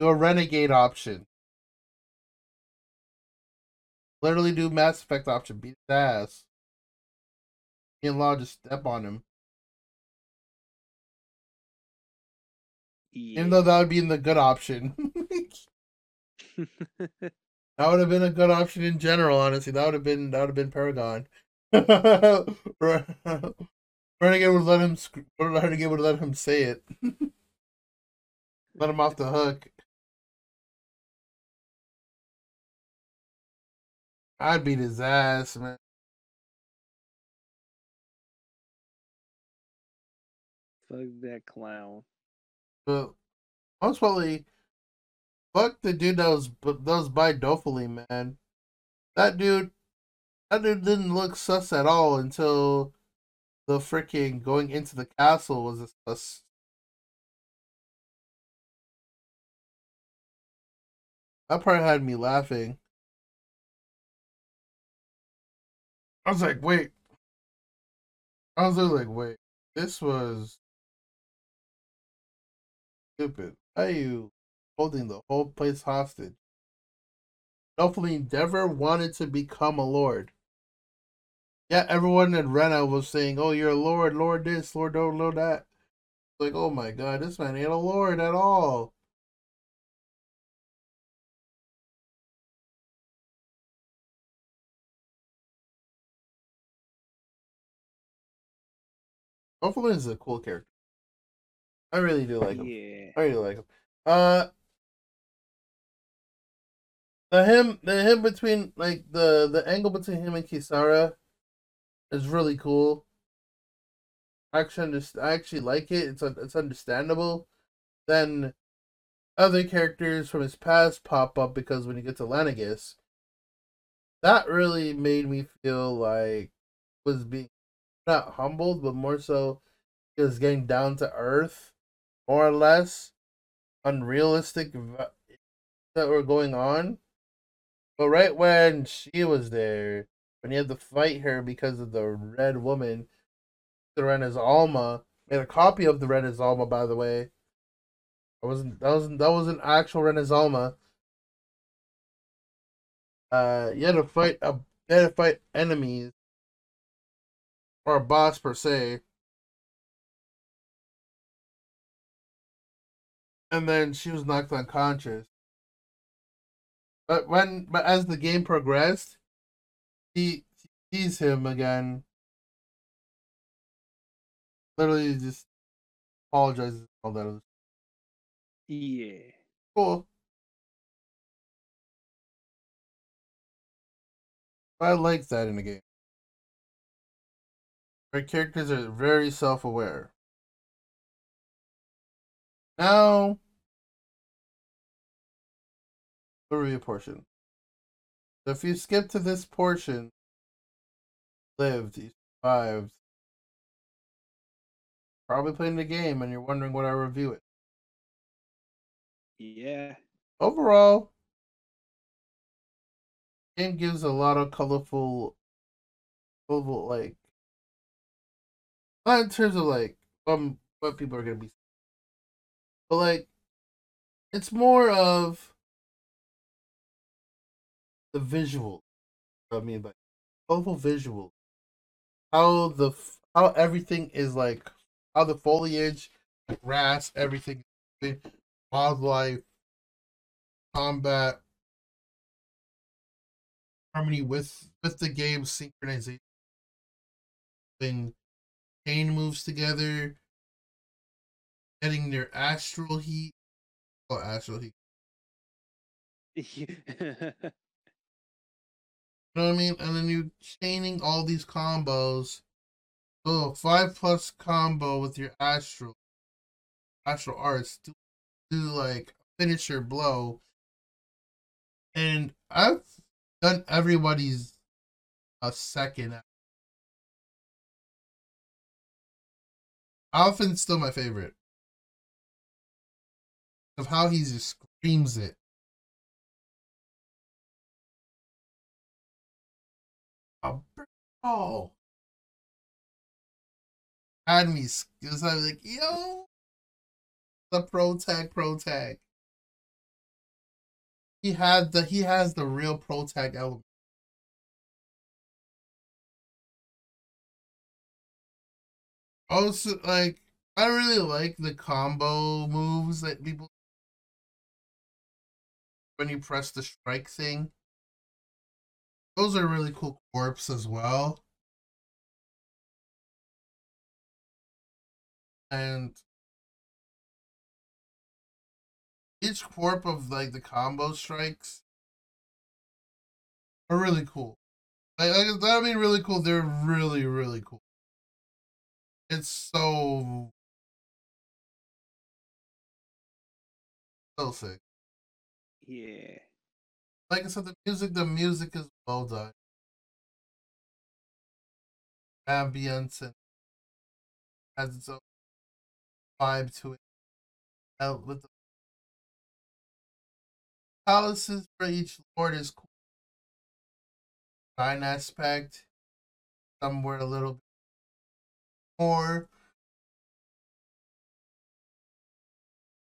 do a renegade option. Literally do Mass Effect option, beat his ass. Me and Law just step on him. Yeah. Even though that would be the good option. [laughs] [laughs] that would have been a good option in general, honestly. That would have been that would have been Paragon. [laughs] Renegade would let him Renegade would let him say it. let him off the hook. I'd beat his ass, man. Fuck that clown. But most probably, fuck the dude that was that was by Dohalim, man. That dude, that dude didn't look sus at all until the freaking going into the castle was a sus. That part had me laughing. I was like, wait. I was like, wait. This was stupid. Are you holding the whole place hostage? Dohalim, never wanted to become a lord. Yeah, everyone in Rena was saying, "Oh, you're a lord, lord this, lord lord that." Like, oh my god, this man ain't a lord at all. Dohalim, is a cool character. I really do like him. Yeah. I really like him. Uh, the him, the him between like the the angle between him and Kisara is really cool. I actually, underst- I actually like it. It's un- it's understandable. Then other characters from his past pop up because when you get to Lenegis, that really made me feel like was being not humbled, but more so was getting down to earth, more or less unrealistic that were going on. But right when she was there, when he had to fight her because of the red woman, the Rena's Alma, made a copy of the Rena's Alma, by the way. That wasn't that wasn't that was an actual Rena's Alma. Uh, you had to fight a you had to fight enemies or a boss per se. And then she was knocked unconscious. But when but as the game progressed, he sees him again. Literally just apologizes all that Yeah. cool. I like that in a game. Our characters are very self aware. Now, the review portion. So if you skip to this portion, lived, you survived, probably playing the game and you're wondering what I review it. Yeah. Overall, game gives a lot of colorful, colorful like, not in terms of like um what people are gonna be, but like, it's more of the visual. I mean, like colorful visual. How the how everything is like how the foliage, grass, everything, wildlife, combat, harmony with with the game synchronization. Thing, chain moves together, getting their astral heat. Oh, astral heat. [laughs] You know what I mean? And then you're chaining all these combos. Oh, five plus combo with your astral astral arts. Do, do like finisher blow. And I've done everybody's a second. Alphen's still my favorite. Of how he just screams it. Oh, had me. Because I was like, yo, the pro tag, pro tag. He had the he has the real pro tag element. Also, like I really like the combo moves that people when you press the strike thing. Those are really cool corpse as well. And each corp of like the combo strikes are really cool. Like, like that mean really cool. They're really really cool. It's so so sick. Yeah. Like I said, the music the music is well done. Ambience and has its own vibe to it. Out with the palaces for each lord is cool. Design aspect, somewhere a little bit more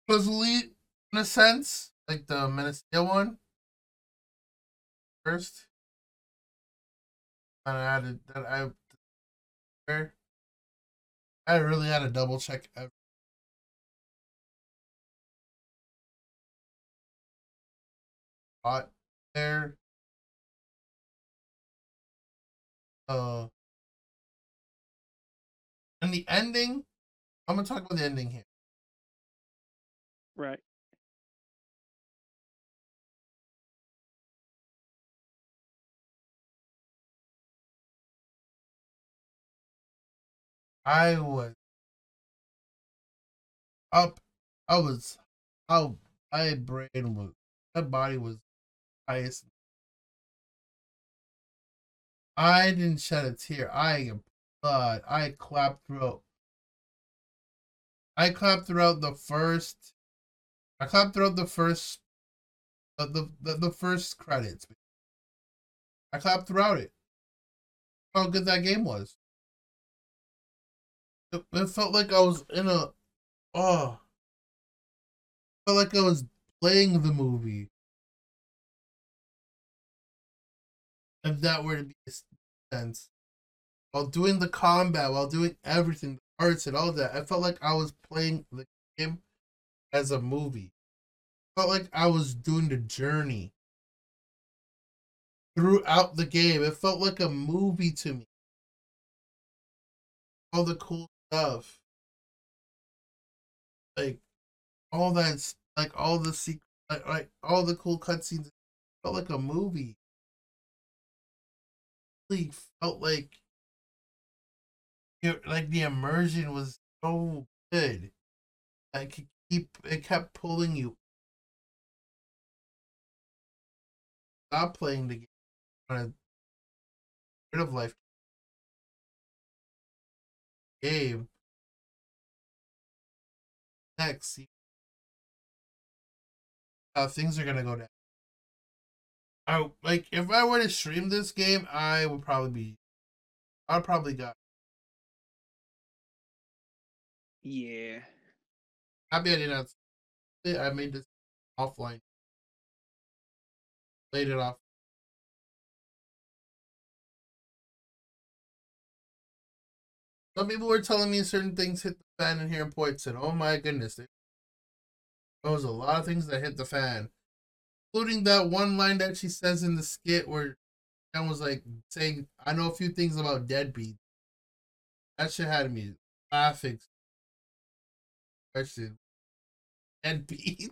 puzzly in a sense, like the Menancia one first. And I added that I I really had to double check every there. Uh, and the ending, I'm gonna talk about the ending here. Right. I was up. I was how my brain was. My body was highest. I didn't shed a tear. I blood. I clapped throughout. I clapped throughout the first. I clapped throughout the first. The the the, first credits. I clapped throughout it. How good that game was. It, it felt like I was in a. Oh. Felt like I was playing the movie. If that were to be a sense. While doing the combat, while doing everything, the arts and all that, I felt like I was playing the game as a movie. I felt like I was doing the journey throughout the game. It felt like a movie to me. All the cool stuff. Like all that like all the secret, like, like all the cool cutscenes. Felt like a movie. Really felt like like the immersion was so good. I could keep it kept pulling you. Stop playing the game. Rid of life game. Next, how things are gonna go down. I like if I were to stream this game, I would probably be. I'd probably got. Yeah. I did not. I made this offline. Played it off. Some people were telling me certain things hit the fan in here in points, and oh my goodness, there was a lot of things that hit the fan, including that one line that she says in the skit where and was like saying, "I know a few things about deadbeat." That shit had me laughing. Question: Deadbeat.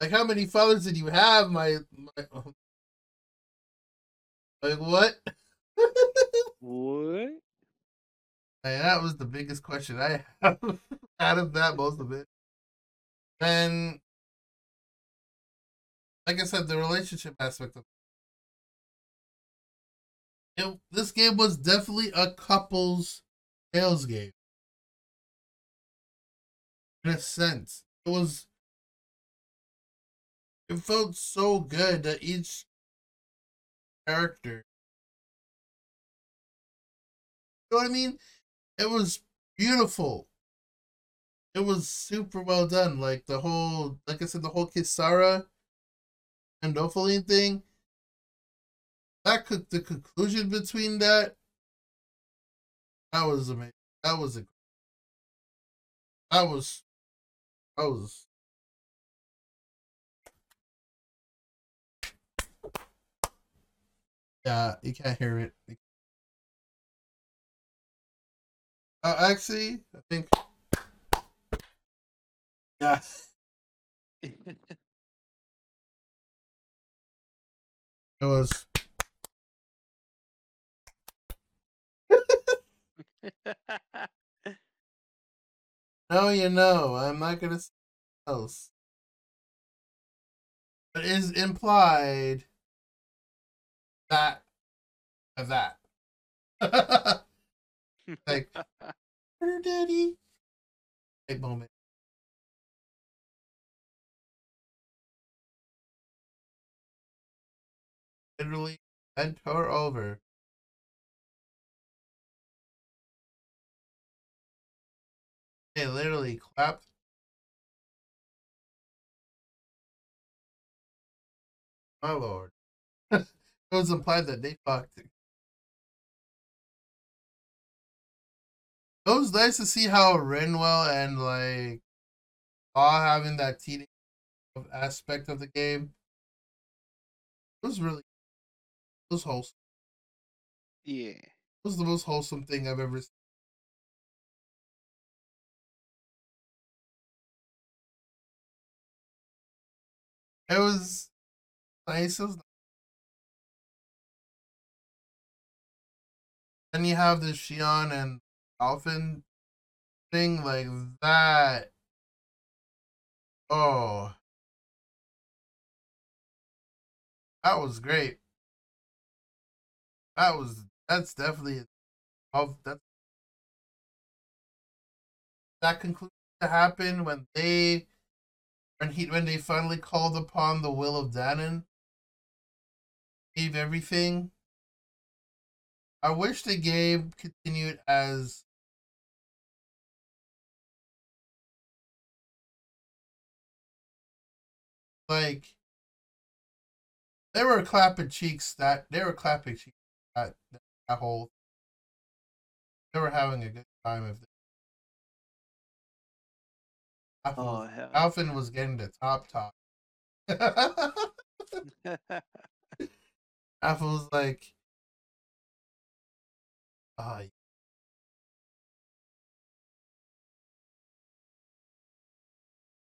Like, how many fathers did you have, my my? Oh. Like what? [laughs] What? Hey, that was the biggest question I have [laughs] out of that, most of it. And like I said, the relationship aspect of it, this game was definitely a couples sales game. In a sense. It was it felt so good that each character you know what I mean? It was beautiful. It was super well done. Like the whole, like I said, the whole Kisara and Dohalim thing. That could the conclusion between that. That was amazing. That was a. That was. That was. Yeah, you can't hear it. Uh, actually, I think. Yeah. [laughs] It was. [laughs] No, you know, I'm not gonna say else. It is implied that of that. [laughs] like, "Her daddy. Big moment. Literally bent her over. They literally clapped. My lord. [laughs] it was implied that they fucked. It was nice to see how Rinwell and like all having that teenage aspect of the game. It was really it was wholesome. yeah. It was the most wholesome thing I've ever seen. It was nice. It was Then you have the Shionne and Alphen thing like that. Oh, that was great. That was that's definitely of that. That conclusion to happen when they when he when they finally called upon the will of Danon. Gave everything. I wish the game continued as like they were clapping cheeks that they were clapping cheeks that that whole they were having a good time if they Alpha, Oh was, hell. Alphen was getting the top top. [laughs] Alpha was like ah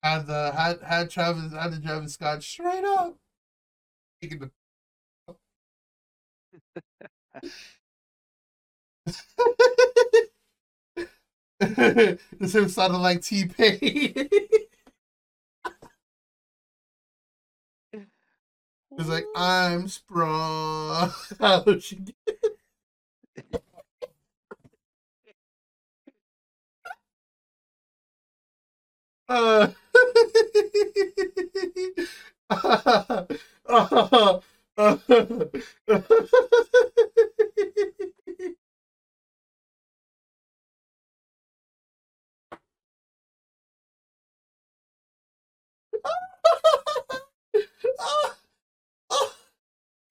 had the had had Travis had the Travis Scott straight up taking the [laughs] [laughs] [laughs] this him sounded like T Pain. [laughs] He's like, I'm sprung. [laughs] She get- Uh,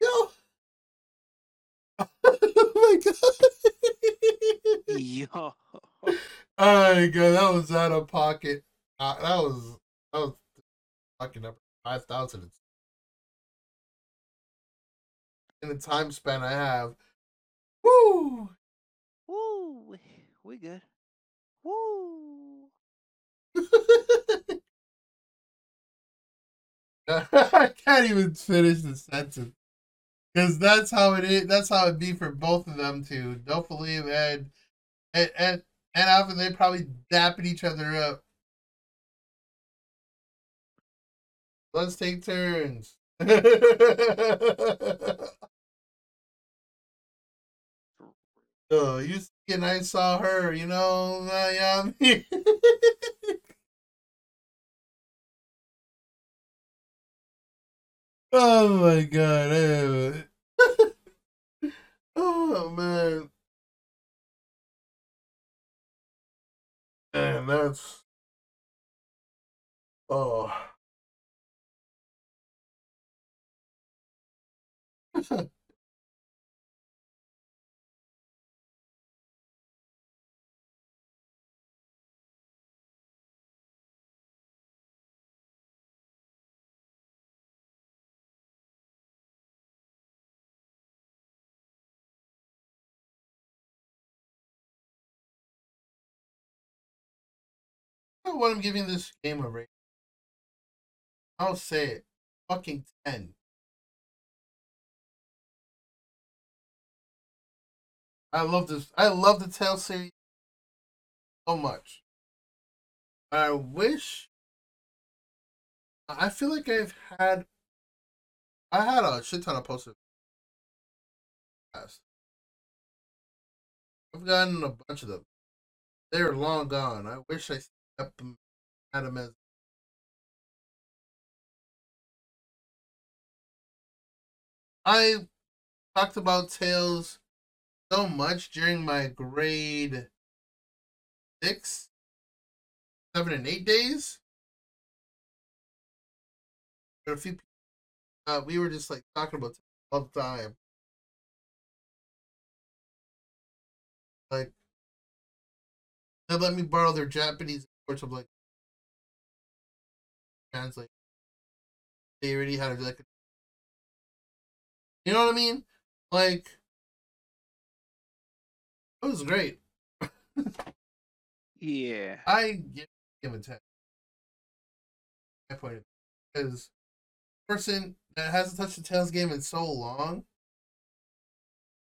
Yo. [laughs] Oh my god. [laughs] Yo. Oh my god, that was out of pocket. Uh, that was that was fucking up five thousand. in the time span I have. Woo! Woo, we, we good. Woo. [laughs] [laughs] I can't even finish the sentence because that's how it is. That's how it be for both of them too. Don't believe and and and, and after they probably dapping each other up. Let's take turns. [laughs] oh, you and I saw her. You know, yeah. I mean? Oh my god. [laughs] oh man. Man, that's oh. [laughs] know what I'm giving this game a rate. I'll say it. Fucking 10. I love this. I love the Tale series so much. I wish. I feel like I've had. I had a shit ton of posters. I've gotten a bunch of them. They're long gone. I wish I them, had them as. I talked about Tales so much during my grade six, seven, and eight days. There a few, uh, we were just like talking about all the time. Like, they let me borrow their Japanese or of like translate. They already had like, a, you know what I mean? Like, it was great. [laughs] Yeah. I give him a ten. My point of because person that hasn't touched the Tales game in so long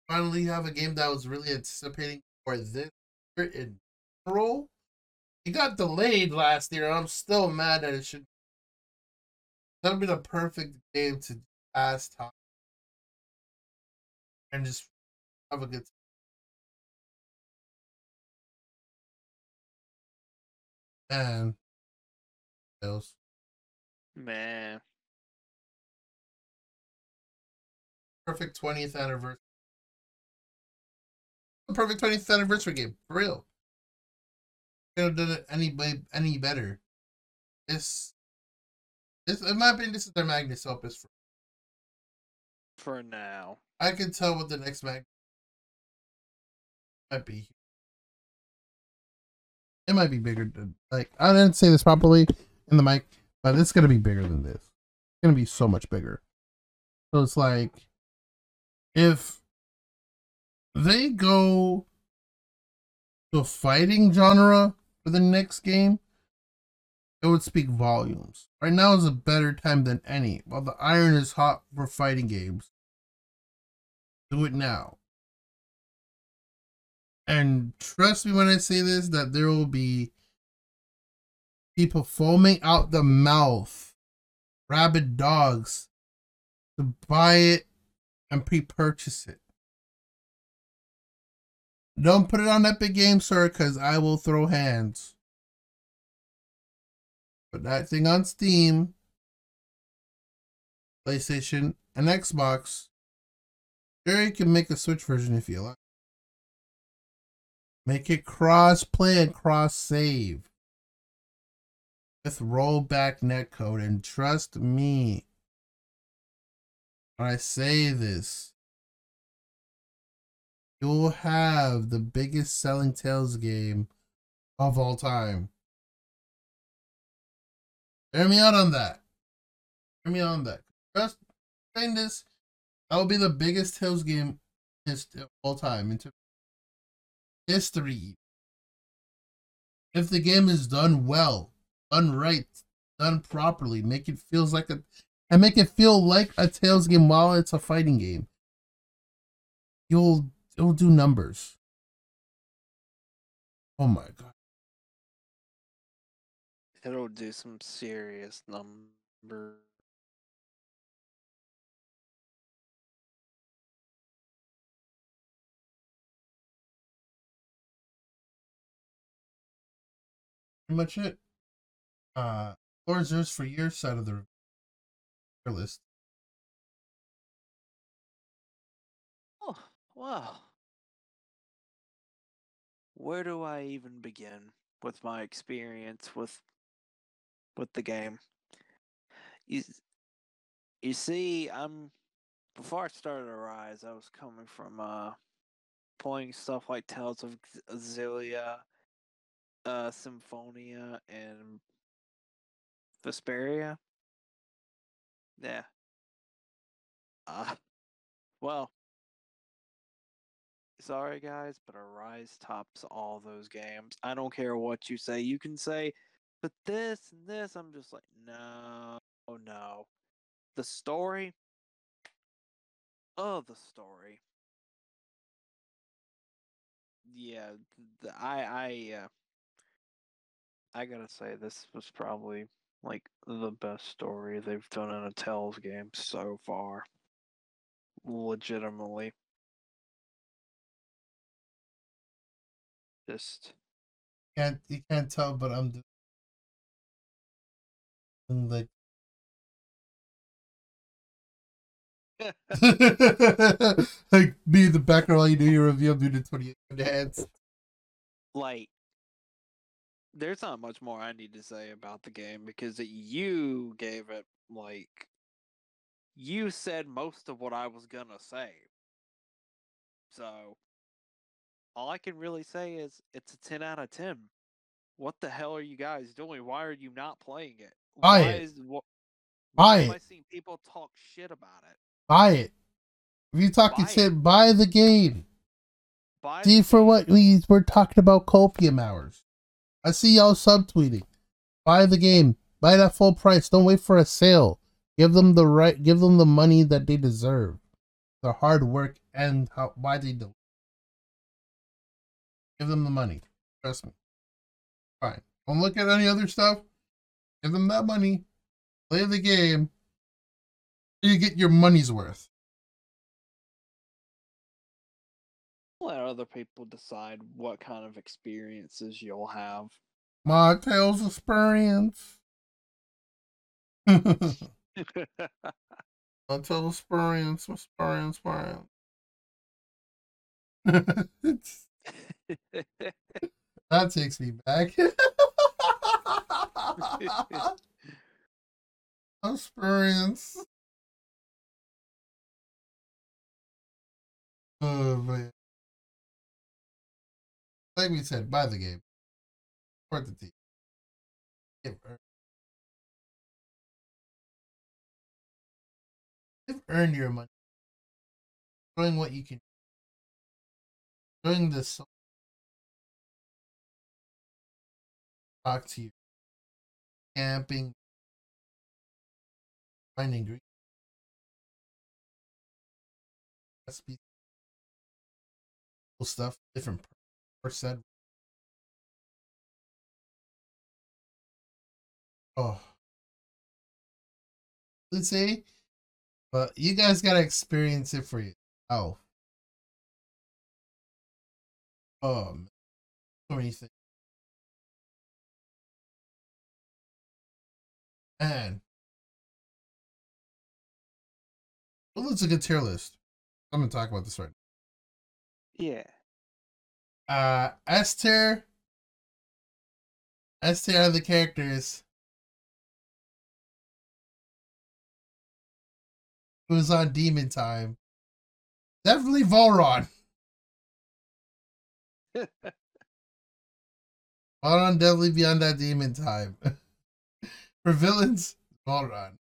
finally have a game that I was really anticipating for this year in general. It got delayed last year, and I'm still mad that it should. That would be the perfect game to pass time and just have a good. And Tales. Man. perfect 20th anniversary. Perfect 20th anniversary game, for real. Could have done it any way- any better. This, this, in my opinion, this is their Magnus Opus. For, For now. I can tell what the next Mag might be. It might be bigger than like I didn't say this properly in the mic, but it's gonna be bigger than this. It's gonna be so much bigger. So it's like if they go the fighting genre for the next game, it would speak volumes. Right now is a better time than any. While the iron is hot for fighting games, do it now. And trust me when I say this, that there will be people foaming out the mouth, rabid dogs, to buy it and pre-purchase it. Don't put it on Epic Games, sir, because I will throw hands. Put that thing on Steam, PlayStation, and Xbox. Sure, you can make a Switch version if you like. Make it cross play and cross save with rollback netcode. And trust me when I say this, you'll have the biggest selling Tales game of all time. Hear me out on that. Hear me on that. Trust saying this That will be the biggest Tales game of all time into history. If the game is done well, done right, done properly, make it feels like a and make it feel like a Tales game while it's a fighting game. You'll it'll do numbers. Oh my god. It'll do some serious numbers. Pretty much it. Uh Lord Zeus for your side of the list. Oh, wow. Where do I even begin with my experience with with the game? You, you see, I'm before I started Arise, I was coming from uh playing stuff like Tales of Xillia, uh Symphonia, and Vesperia. Yeah. Uh, well, sorry guys, but Arise tops all those games. I don't care what you say. You can say, but this and this. I'm just like, no, no. The story. Oh, the story. Yeah, th- I, I, uh, I gotta say this was probably like the best story they've done in a Tales game so far. Legitimately. Just Can't you can't tell, but I'm doing like [laughs] [laughs] like be in the background while you do your review. I'm doing the 28 hands. like there's not much more I need to say about the game because you gave it like you said most of what I was gonna say. So all I can really say is it's a 10 out of 10. What the hell are you guys doing? Why are you not playing it? Buy why it. Is, wh- Buy why am I it. seeing people talk shit about it? Buy it. If you talking Buy it. shit, buy the game. Buy See the for game. what we we're talking about copium hours. I see y'all subtweeting. Buy the game. Buy it at full price. Don't wait for a sale. Give them the right. Give them the money that they deserve. Their hard work and how why they do. Give them the money. Trust me. Fine. Don't look at any other stuff. Give them that money. Play the game. You get your money's worth. Let other people decide what kind of experiences you'll have. My tales experience. [laughs] My tales experience. Experience. Experience. [laughs] [laughs] That takes me back. [laughs] experience. Oh man. Like we said, buy the game. Support the team. You've earned, you've earned your money. Doing what you can. Doing this. so- Talk to you. Camping. Finding green. Stuff. Different percent. Oh. Let's see. But you guys gotta experience it for you. Oh. Man. So many things. Man. Well, it's a good tier list. I'm gonna talk about this right yeah. Uh S tier. S tier are the characters. Who's on Demon Time? Definitely Vholran. [laughs] Vholran definitely be on that Demon Time. [laughs] For villains, Vholran.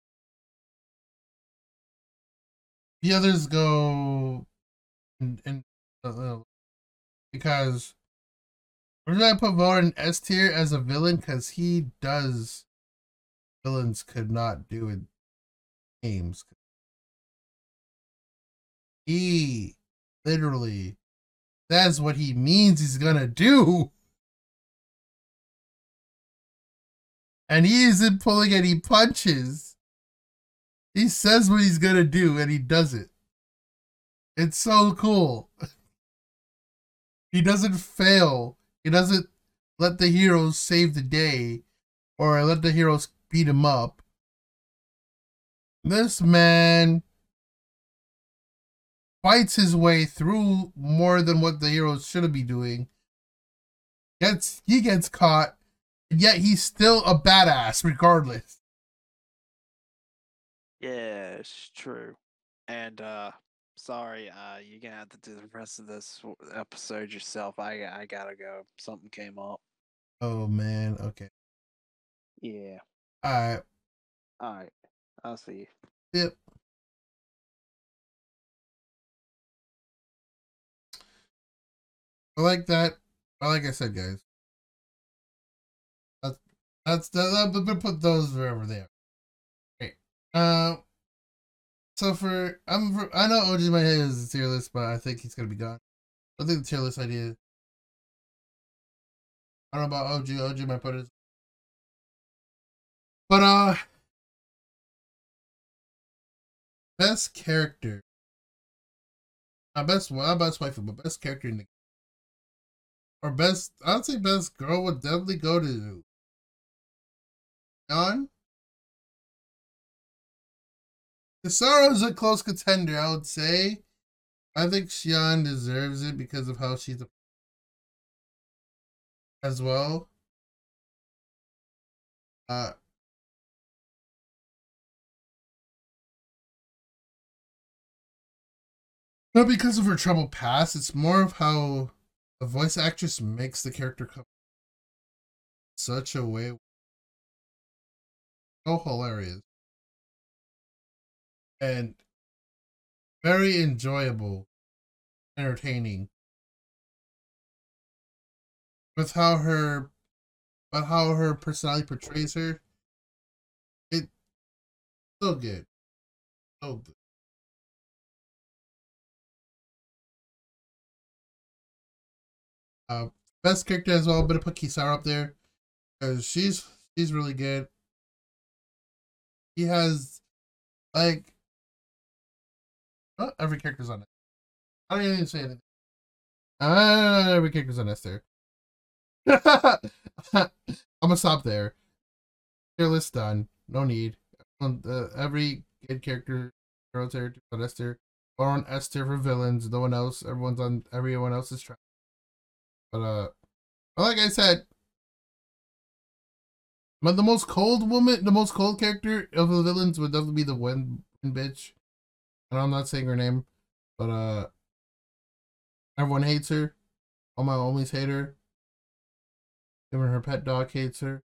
the others go and uh, because we're gonna put Voter in S tier as a villain because he does villains could not do in games. He literally that's what he means he's gonna do. And he isn't pulling any punches. He says what he's gonna do and he does it. It's so cool. [laughs] he doesn't fail. He doesn't let the heroes save the day or let the heroes beat him up. This man fights his way through more than what the heroes should be doing. Gets he gets caught, yet he's still a badass regardless. Yeah, it's true. And uh sorry, uh you're gonna have to do the rest of this episode yourself. I I gotta go. Something came up. Oh man, okay. Yeah. Alright. All right. I'll see you. Yep. I like that. Like I said, guys. That's that, I'm gonna put those wherever they are. Okay. Uh, so for I'm for, I know OG my head is a tier list, but I think he's gonna be gone. I think the tier list idea. I don't know about OG. OG might put it. But uh, best character. Not best, well, not best waifu, but best character in the game. or best. I'd say best girl would definitely go to Shionne. Kisara's a close contender, I would say. I think Shionne deserves it because of how she's a as well. Uh not because of her troubled past, it's more of how the voice actress makes the character come such a way so hilarious. And very enjoyable entertaining. With how her but how her personality portrays her it so good. So good. Uh best character as well i'm gonna put kisara up there because she's she's really good he has like not every character's on it. I don't even say anything. Uh, every character's on S there [laughs] i'm gonna stop there. Your list done. No need. Uh, every good character girl character on Esther or on Esther for villains. No one else. Everyone's on everyone else's track but uh like I said but the most cold woman the most cold character of the villains would definitely be the wind, wind bitch and I'm not saying her name but uh everyone hates her. All my homies hate her. Even her pet dog hates her.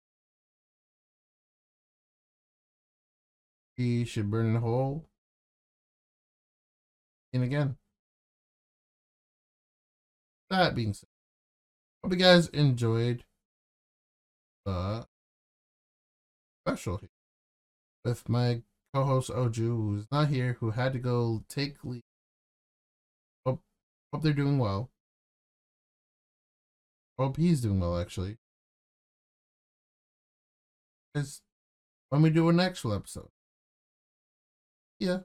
He should burn in a hole. And again. That being said hope you guys enjoyed the special here with my co-host Oju, who's not here, who had to go take leave. Hope, hope they're doing well. Hope he's doing well, actually. Because when we do an actual episode. Yeah.